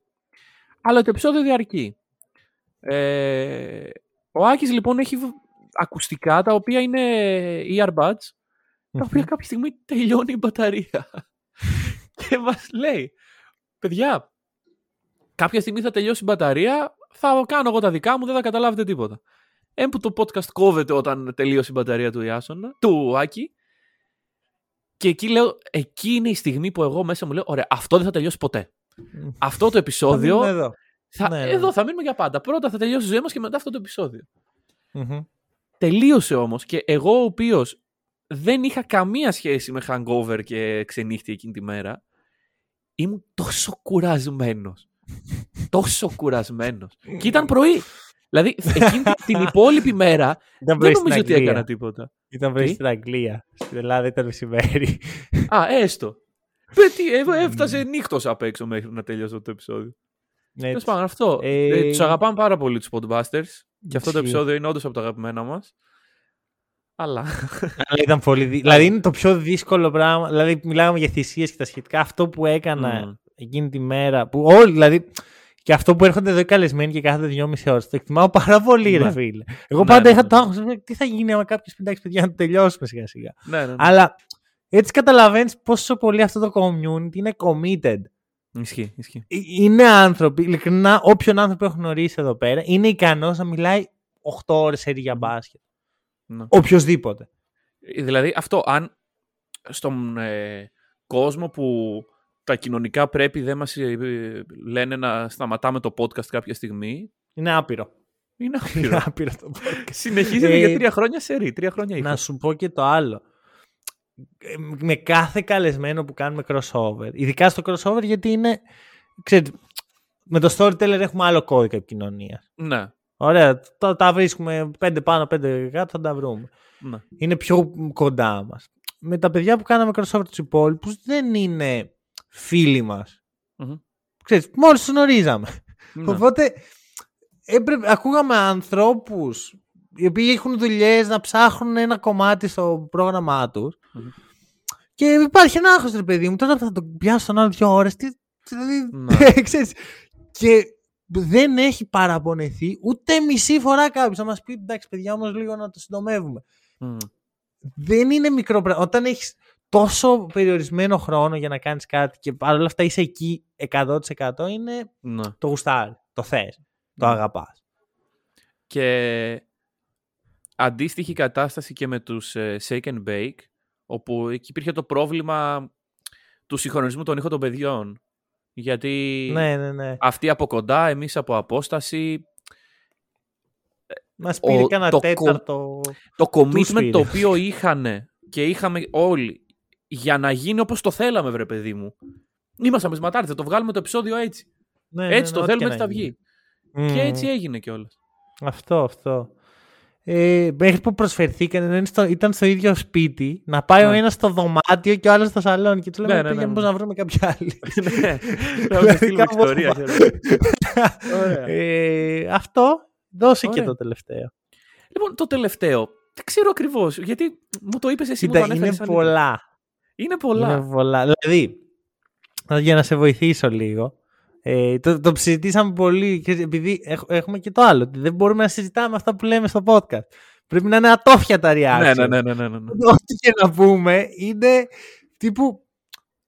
αλλά το επεισόδιο διαρκεί. Ε, ο Άκης λοιπόν έχει β- ακουστικά τα οποία είναι earbuds, τα οποία κάποια στιγμή τελειώνει η μπαταρία. και μας λέει, παιδιά, κάποια στιγμή θα τελειώσει η μπαταρία, θα κάνω εγώ τα δικά μου, δεν θα καταλάβετε τίποτα. Εν που το podcast κόβεται όταν τελείωσε η μπαταρία του Ιάσονα, του Άκη. Και εκεί λέω, εκεί είναι η στιγμή που εγώ μέσα μου λέω, ωραία, αυτό δεν θα τελειώσει ποτέ. Αυτό το Θα επεισόδιο, μείνουμε εδώ. θα, Ναι, ναι, εδώ ναι. θα μείνουμε για πάντα. Πρώτα θα τελειώσει η ζωή μας και μετά αυτό το επεισόδιο. Μμμ. Τελείωσε όμως και εγώ ο οποίος δεν είχα καμία σχέση με hangover και ξενύχτη εκείνη τη μέρα, ήμουν τόσο κουρασμένος. τόσο κουρασμένος. Και ήταν πρωί. Δηλαδή, εκείνη την υπόλοιπη μέρα Ήταν δεν πρωί στην νομίζω ότι Αγγλία. έκανα τίποτα. Ήταν πρωί Τι; στην Αγγλία. Στην Ελλάδα ήταν μεσημέρι. Α, έστω. Πε, τι, ε, έφτασε νύχτος απ' έξω μέχρι να τελειώσει το επεισόδιο. Τέλος Έτσι. πάντων, αυτό. Ε, Ε, τους αγαπάμε πάρα πολύ τους Podbusters. Και αυτό το ισχύει. επεισόδιο είναι όντως από τα αγαπημένα μας. Αλλά. Αλλά ήταν πολύ δύ- Δηλαδή είναι το πιο δύσκολο πράγμα. Δηλαδή μιλάγαμε για θυσίες και τα σχετικά. Αυτό που έκανα Μμμ. εκείνη τη μέρα. Που όλοι, δηλαδή. Και αυτό που έρχονται εδώ οι καλεσμένοι και κάθονται δυόμιση ώρες. Το εκτιμάω πάρα πολύ, ρε Ναι. φίλε. Εγώ Ναι, πάντα ναι, είχα ναι. το άγχος, «Ε, Τι θα γίνει άμα κάποιος πεντάξει παιδιά να το τελειώσουμε σιγά σιγά. ναι, ναι, ναι. Αλλά έτσι καταλαβαίνεις πόσο πολύ αυτό το community είναι committed. Ισχύει, ισχύει. Ε, Είναι άνθρωποι, ειλικρινά, όποιον άνθρωπο έχω γνωρίσει εδώ πέρα, είναι ικανός να μιλάει 8 ώρες για μπάσκετ. Ναι. Οποιοδήποτε. Ε, Δηλαδή, αυτό, αν στον ε, κόσμο που τα κοινωνικά πρέπει δεν μας ε, ε, λένε να σταματάμε το podcast κάποια στιγμή, Είναι άπειρο. είναι Είναι άπειρο. άπειρο το podcast. Συνεχίζεται Ε, για τρία χρόνια σερή. Τρία χρόνια είχα. Να σου πω και το άλλο. Ε, Με κάθε καλεσμένο που κάνουμε crossover, ειδικά στο crossover γιατί είναι, ξέρετε, με το storyteller έχουμε άλλο κώδικα επικοινωνίας. Ναι, Ωραία, τα, τα βρίσκουμε πέντε πάνω, πέντε κάτω, θα τα βρούμε. ναι. Είναι πιο κοντά μας. Με τα παιδιά που κάναμε crossover τους υπόλοιπους δεν είναι φίλοι μας. Μμμ. Ξέρεις, μόλις τους γνωρίζαμε. Ναι. Οπότε έπρεπε, ακούγαμε ανθρώπους οι οποίοι έχουν δουλειές να ψάχνουν ένα κομμάτι στο πρόγραμμά τους Μμμ. και υπάρχει ένα άγχος ρε παιδί μου τώρα θα το πιάσω τον άλλο δύο ώρες τι, δηλαδή, Ναι. ξέρεις, και δεν έχει παραπονεθεί ούτε μισή φορά κάποιος να μας πει εντάξει παιδιά όμως λίγο να το συντομεύουμε Μμ. δεν είναι μικρό πράγμα. Όταν έχεις τόσο περιορισμένο χρόνο για να κάνεις κάτι και παρόλα αυτά είσαι εκεί 100% είναι Ναι. το γουστάρι. Το θες. Το Ναι. αγαπάς. Και αντίστοιχη κατάσταση και με τους ε, Shake and Bake, όπου εκεί υπήρχε το πρόβλημα του συγχρονισμού των ήχων των παιδιών. Γιατί Ναι, ναι, ναι. αυτοί από κοντά, εμείς από απόσταση, Μας πήρε ο- κανένα το τέταρτο. το commitment πήρε. το οποίο είχαν και είχαμε όλοι για να γίνει όπως το θέλαμε, βρε παιδί μου. Ήμασταν πεσματάρι, θα το βγάλουμε το επεισόδιο έτσι. Ναι, ναι, έτσι ναι, το ό,τι θέλουμε, και έτσι θα να γίνει. βγει. Μμμ. Και έτσι έγινε κιόλας. Αυτό, αυτό. Ε, μέχρι που προσφερθήκαν, είναι στο, ήταν στο ίδιο σπίτι, να πάει ο Ναι. ένας στο δωμάτιο και ο άλλος στο σαλόνι. Και του λέμε: Ναι, ναι, «Πήγαινε, ναι, μήπως ναι. να βρούμε κάποια άλλη. ναι, να Δηλαδή, μας στείλουμε κάπου ιστορία. αυτό. ξέρω. Ωραία. ε, αυτό. Δώσε και Ωραία. το τελευταίο. Λοιπόν, το τελευταίο. Δεν ξέρω ακριβώς. Γιατί μου το είπες εσύ, μου το Κοίτα, είναι ανέφερες ανήπια. πολλά. Είναι πολλά. Είναι πολλά. Δηλαδή, για να σε βοηθήσω λίγο, ε, το, το συζητήσαμε πολύ και επειδή έχ- έχουμε και το άλλο, ότι δεν μπορούμε να συζητάμε αυτά που λέμε στο podcast. Πρέπει να είναι ατόφια τα reaction. Ναι, ναι, ναι, ναι, ναι, ναι. Ό,τι και να πούμε είναι τύπου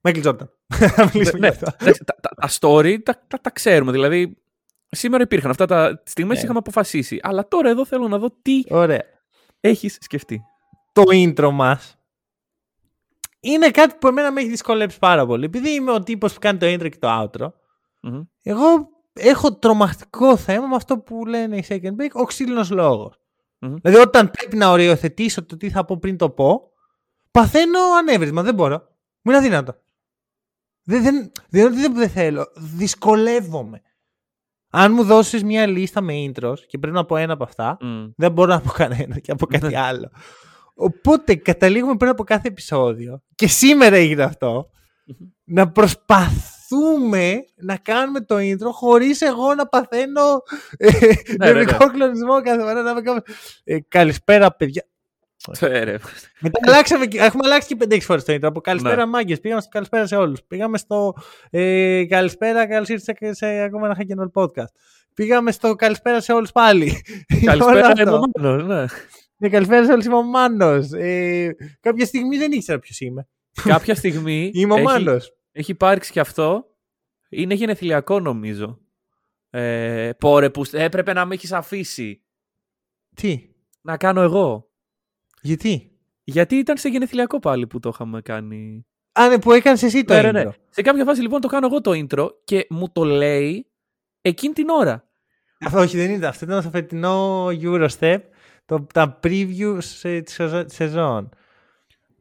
Μάικλ Τζόρνταν. Θα μιλήσουμε Ναι, γι' αυτό. εντάξει, τα, τα, τα story τα, τα, τα ξέρουμε. Δηλαδή, σήμερα υπήρχαν αυτά τα στιγμές Ναι. είχαμε αποφασίσει. Αλλά τώρα εδώ θέλω να δω τι Ωραία. έχεις σκεφτεί. Το intro μας είναι κάτι που εμένα με έχει δυσκολέψει πάρα πολύ. Επειδή είμαι ο τύπος που κάνει το intro και το outro, Μμμ. Εγώ έχω τρομακτικό θέμα με αυτό που λένε οι second break, ο ξύλινος λόγος. Μμμ. Δηλαδή, όταν πρέπει να οριοθετήσω το τι θα πω πριν το πω, παθαίνω ανέβρισμα. Δεν μπορώ. Μου είναι αδύνατο. Δεν, δεν, δεν είναι ότι δεν, δεν θέλω. Δυσκολεύομαι. Αν μου δώσεις μια λίστα με intros και πρέπει να πω ένα από αυτά, Μμ. δεν μπορώ να πω κανένα και από κάτι άλλο. Οπότε καταλήγουμε πριν από κάθε επεισόδιο και σήμερα έγινε αυτό να προσπαθούμε να κάνουμε το intro χωρίς εγώ να παθαίνω ε, Ναι, ναι, ναι. νευρικό κλονισμό κάθε φορά να είμαι κάπως, ε, καλησπέρα παιδιά. Ε, ρε. Μετά αλλάξαμε, και- έχουμε αλλάξει και 5-6 φορές το intro. Από καλησπέρα Ναι. μάγκες, πήγαμε στο καλησπέρα σε όλους. Πήγαμε στο ε, καλησπέρα, καλώς ήρθατε σε ακόμα ένα hack and roll podcast. Πήγαμε στο καλησπέρα σε όλους πάλι. Όλο Καλησπέρα, αυτό. είμαι ο Μάνος, ναι. Ναι, καλησπέρα σε όλους, είμαι ο Μάνος. Ε, κάποια στιγμή δεν ήξερα ποιος είμαι. Κάποια στιγμή Είμαι ο έχει, Μάνος. Έχει υπάρξει και αυτό. Είναι γενεθλιακό νομίζω. Ε, πόρε που έπρεπε να με έχεις αφήσει Τι, να κάνω εγώ. γιατί; Γιατί ήταν σε γενεθλιακό πάλι που το είχαμε κάνει. Α, ναι, που έκανες εσύ το Ναι, intro. ναι, ναι. Σε κάποια φάση λοιπόν το κάνω εγώ το intro και μου το λέει εκείνη την ώρα. Αυτό όχι, δεν ήταν. Αυτό ήταν στο φετινό Eurostep. Το, τα previews ε, της σεζο- της σεζόν.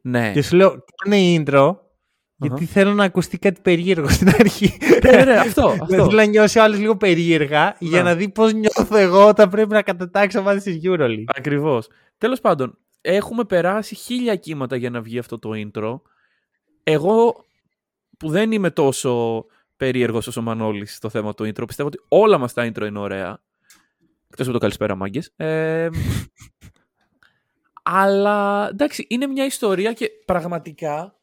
Ναι. Και σου λέω, κάνε intro. Γιατί θέλω να ακουστεί κάτι περίεργο στην αρχή. Ναι, ναι, αυτό. αυτό. Θέλω να νιώσει ο άλλο λίγο περίεργα για Ναι. να δει πώς νιώθω εγώ όταν πρέπει να κατατάξω μαζί της EuroLeague. Ακριβώς. Τέλος πάντων, έχουμε περάσει χίλια κύματα για να βγει αυτό το intro. Εγώ που δεν είμαι τόσο περίεργος όσο ο Μανώλης στο θέμα του intro, πιστεύω ότι όλα μας τα intro είναι ωραία. Εκτός από το καλησπέρα μάγκες. Ε, αλλά εντάξει, είναι μια ιστορία και πραγματικά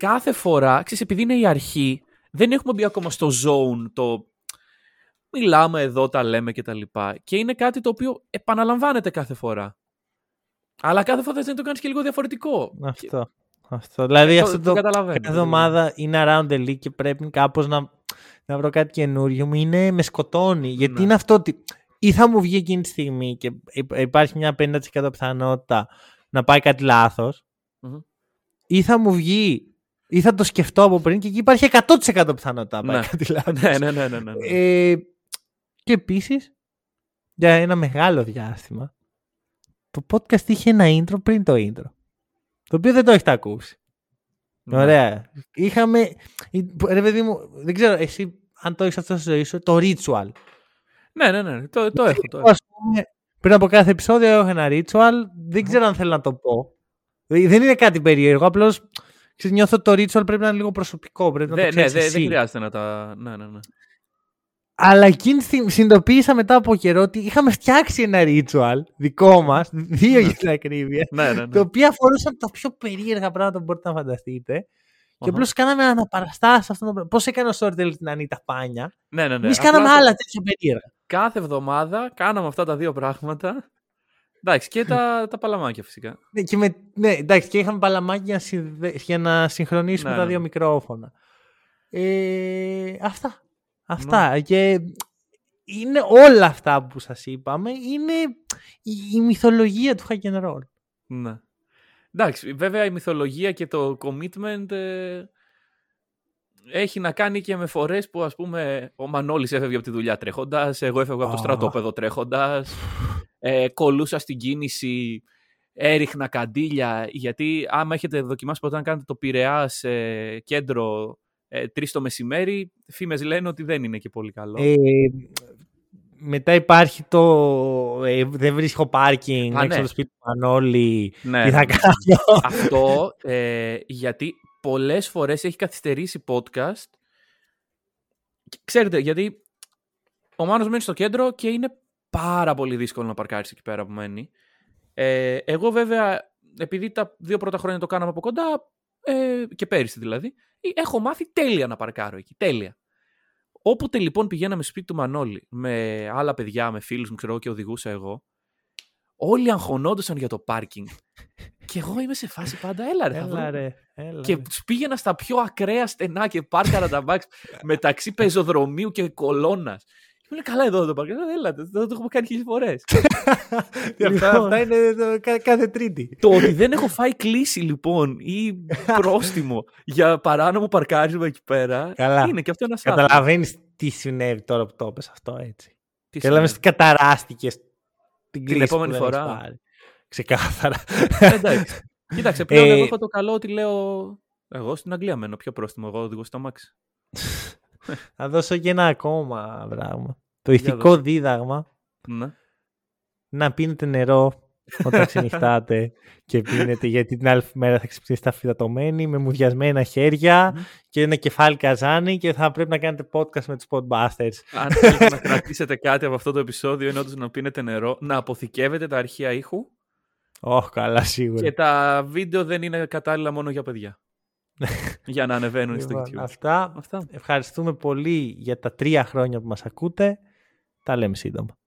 κάθε φορά, ξέρεις, επειδή είναι η αρχή, δεν έχουμε μπει ακόμα στο zone το μιλάμε εδώ, τα λέμε και τα λοιπά. Και είναι κάτι το οποίο επαναλαμβάνεται κάθε φορά. Αλλά κάθε φορά θες να το κάνεις και λίγο διαφορετικό. Αυτό. αυτό. Δηλαδή το- αυτό το το, καταλαβαίνω, κάθε το εβδομάδα είναι around the league και πρέπει κάπως να, να βρω κάτι καινούριο μου. Είναι, με σκοτώνει. Γιατί Ναι. είναι αυτό ότι ή θα μου βγει εκείνη τη στιγμή και υ- υπάρχει μια 50% πιθανότητα να πάει κάτι λάθος, Μμμ. ή θα μου βγει ή θα το σκεφτώ από πριν και εκεί υπάρχει 100% πιθανότητα να πάει Ναι. κάτι λάθος. ναι, ναι, ναι, ναι, ναι. Ε, και επίσης, για ένα μεγάλο διάστημα, το podcast είχε ένα intro πριν το intro. Το οποίο δεν το έχετε ακούσει. Ναι. Ωραία. Είχαμε. Ρε παιδί μου, δεν ξέρω εσύ αν το έχεις αυτό στη ζωή σου, το ritual. Ναι, ναι, ναι, το, το έχω. Το έχω. Ας πούμε, πριν από κάθε επεισόδιο έχω ένα ritual. Δεν ξέρω αν θέλω να το πω. Ε, Δεν είναι κάτι περίεργο. Απλώς νιώθω ότι το ritual πρέπει να είναι λίγο προσωπικό. Πρέπει να το Δε- ναι, ξέρεις δε- εσύ. δεν χρειάζεται να τα. Ναι, ναι, ναι. Αλλά εκείνη τη στιγμή συνειδητοποίησα μετά από καιρό ότι είχαμε φτιάξει ένα ritual δικό μας, δύο για την ακρίβεια, ναι, ναι, τα ναι. οποία αφορούσαν τα πιο περίεργα πράγματα που μπορείτε να φανταστείτε. Και Αχα. απλώς κάναμε αναπαραστάσεις αυτό το πράγμα. Πώς έκανε ο storyteller την Ανίτα Πάνια. ναι, ναι, ναι. Εμείς Απλά κάναμε το- άλλα τέτοια περίεργα. Κάθε εβδομάδα κάναμε αυτά τα δύο πράγματα. Εντάξει, και τα, τα παλαμάκια φυσικά. Ναι, και, με, ναι, εντάξει, και είχαμε παλαμάκια για να, συνδε- για να συγχρονίσουμε Ναι, τα ναι, δύο ναι. μικρόφωνα. Ε, αυτά. Αυτά. Και είναι όλα αυτά που σας είπαμε είναι η, η μυθολογία του hack and roll. Ναι. Εντάξει, βέβαια η μυθολογία και το commitment ε, έχει να κάνει και με φορές που ας πούμε ο Μανώλης έφευγε από τη δουλειά τρέχοντας, εγώ έφευγα από το Α. στρατόπεδο τρέχοντας, ε, κολούσα στην κίνηση, έριχνα καντήλια, γιατί άμα έχετε δοκιμάσει ποτέ να κάνετε το Πειραιάς ε, κέντρο ε, τρεις το μεσημέρι, φήμες λένε ότι δεν είναι και πολύ καλό. Ε, μετά υπάρχει το ε, δεν βρίσκω πάρκινγκ Α, έξω ναι. από το σπίτι του Μανώλη. ναι, Τι ναι, θα ναι. κάνω. Αυτό ε, γιατί πολλές φορές έχει καθυστερήσει podcast. Και Ξέρετε, γιατί ο Μάνος μένει στο κέντρο και είναι πάρα πολύ δύσκολο να παρκάρεις εκεί πέρα που μένει. Ε, εγώ βέβαια, επειδή τα δύο πρώτα χρόνια το κάναμε από κοντά, ε, και πέρυσι δηλαδή, ε, έχω μάθει τέλεια να παρκάρω εκεί. Τέλεια. Όποτε λοιπόν πηγαίναμε σπίτι του Μανώλη με άλλα παιδιά, με φίλους μου, ξέρω εγώ, και οδηγούσα εγώ, όλοι αγχωνόντουσαν για το πάρκινγκ. και εγώ είμαι σε φάση πάντα, έλα ρε, θα βρούμε. Έλα ρε. Έλα, Και ρε. τους πήγαινα στα πιο ακραία στενά και πάρκαρα τα μπαξ μεταξύ πεζοδρομίου και κολόνας. Και μου λέει καλά εδώ το πάρκαρα. Έλα, δεν το έχουμε κάνει χίλιες φορές. αυτά, Λοιπόν. αυτά είναι το, κα- κάθε τρίτη. το ότι δεν έχω φάει κλίση λοιπόν ή πρόστιμο για παράνομο παρκάρισμα εκεί πέρα. Καλά. Είναι και αυτό ένας άθλημα. Καταλαβαίνεις τι συνέβη τώρα που το είπες αυτό έτσι. Τι Και λέμε σημαίνει. τι καταράστηκες την κλίση επόμενη που δεν φορά. έχεις πάρει. Ξεκάθαρα. Ε, Εντάξει. Κοίταξε, πλέον Ε, εγώ έχω το καλό ότι λέω. Εγώ στην Αγγλία μένω. Πιο πρόστιμο. Εγώ οδηγώ στο μάξι. Θα δώσω και ένα ακόμα πράγμα. Το Για ηθικό δώσε. δίδαγμα Ναι. να πίνετε νερό όταν ξενυχτάτε και πίνετε γιατί την άλλη μέρα θα ξυπνήσετε αφιδατωμένοι με μουδιασμένα χέρια Μμμ. και ένα κεφάλι καζάνι και θα πρέπει να κάνετε podcast με τους podbusters. Αν θέλετε να κρατήσετε κάτι από αυτό το επεισόδιο, είναι όντως να πίνετε νερό, να αποθηκεύετε τα αρχεία ήχου Όχι, καλά σίγουρα. και τα βίντεο δεν είναι κατάλληλα μόνο για παιδιά. για να ανεβαίνουν στο Λοιπόν, YouTube. αυτά. Αυτά. Ευχαριστούμε πολύ για τα τρία χρόνια που μας ακούτε. Τα λέμε σύντομα.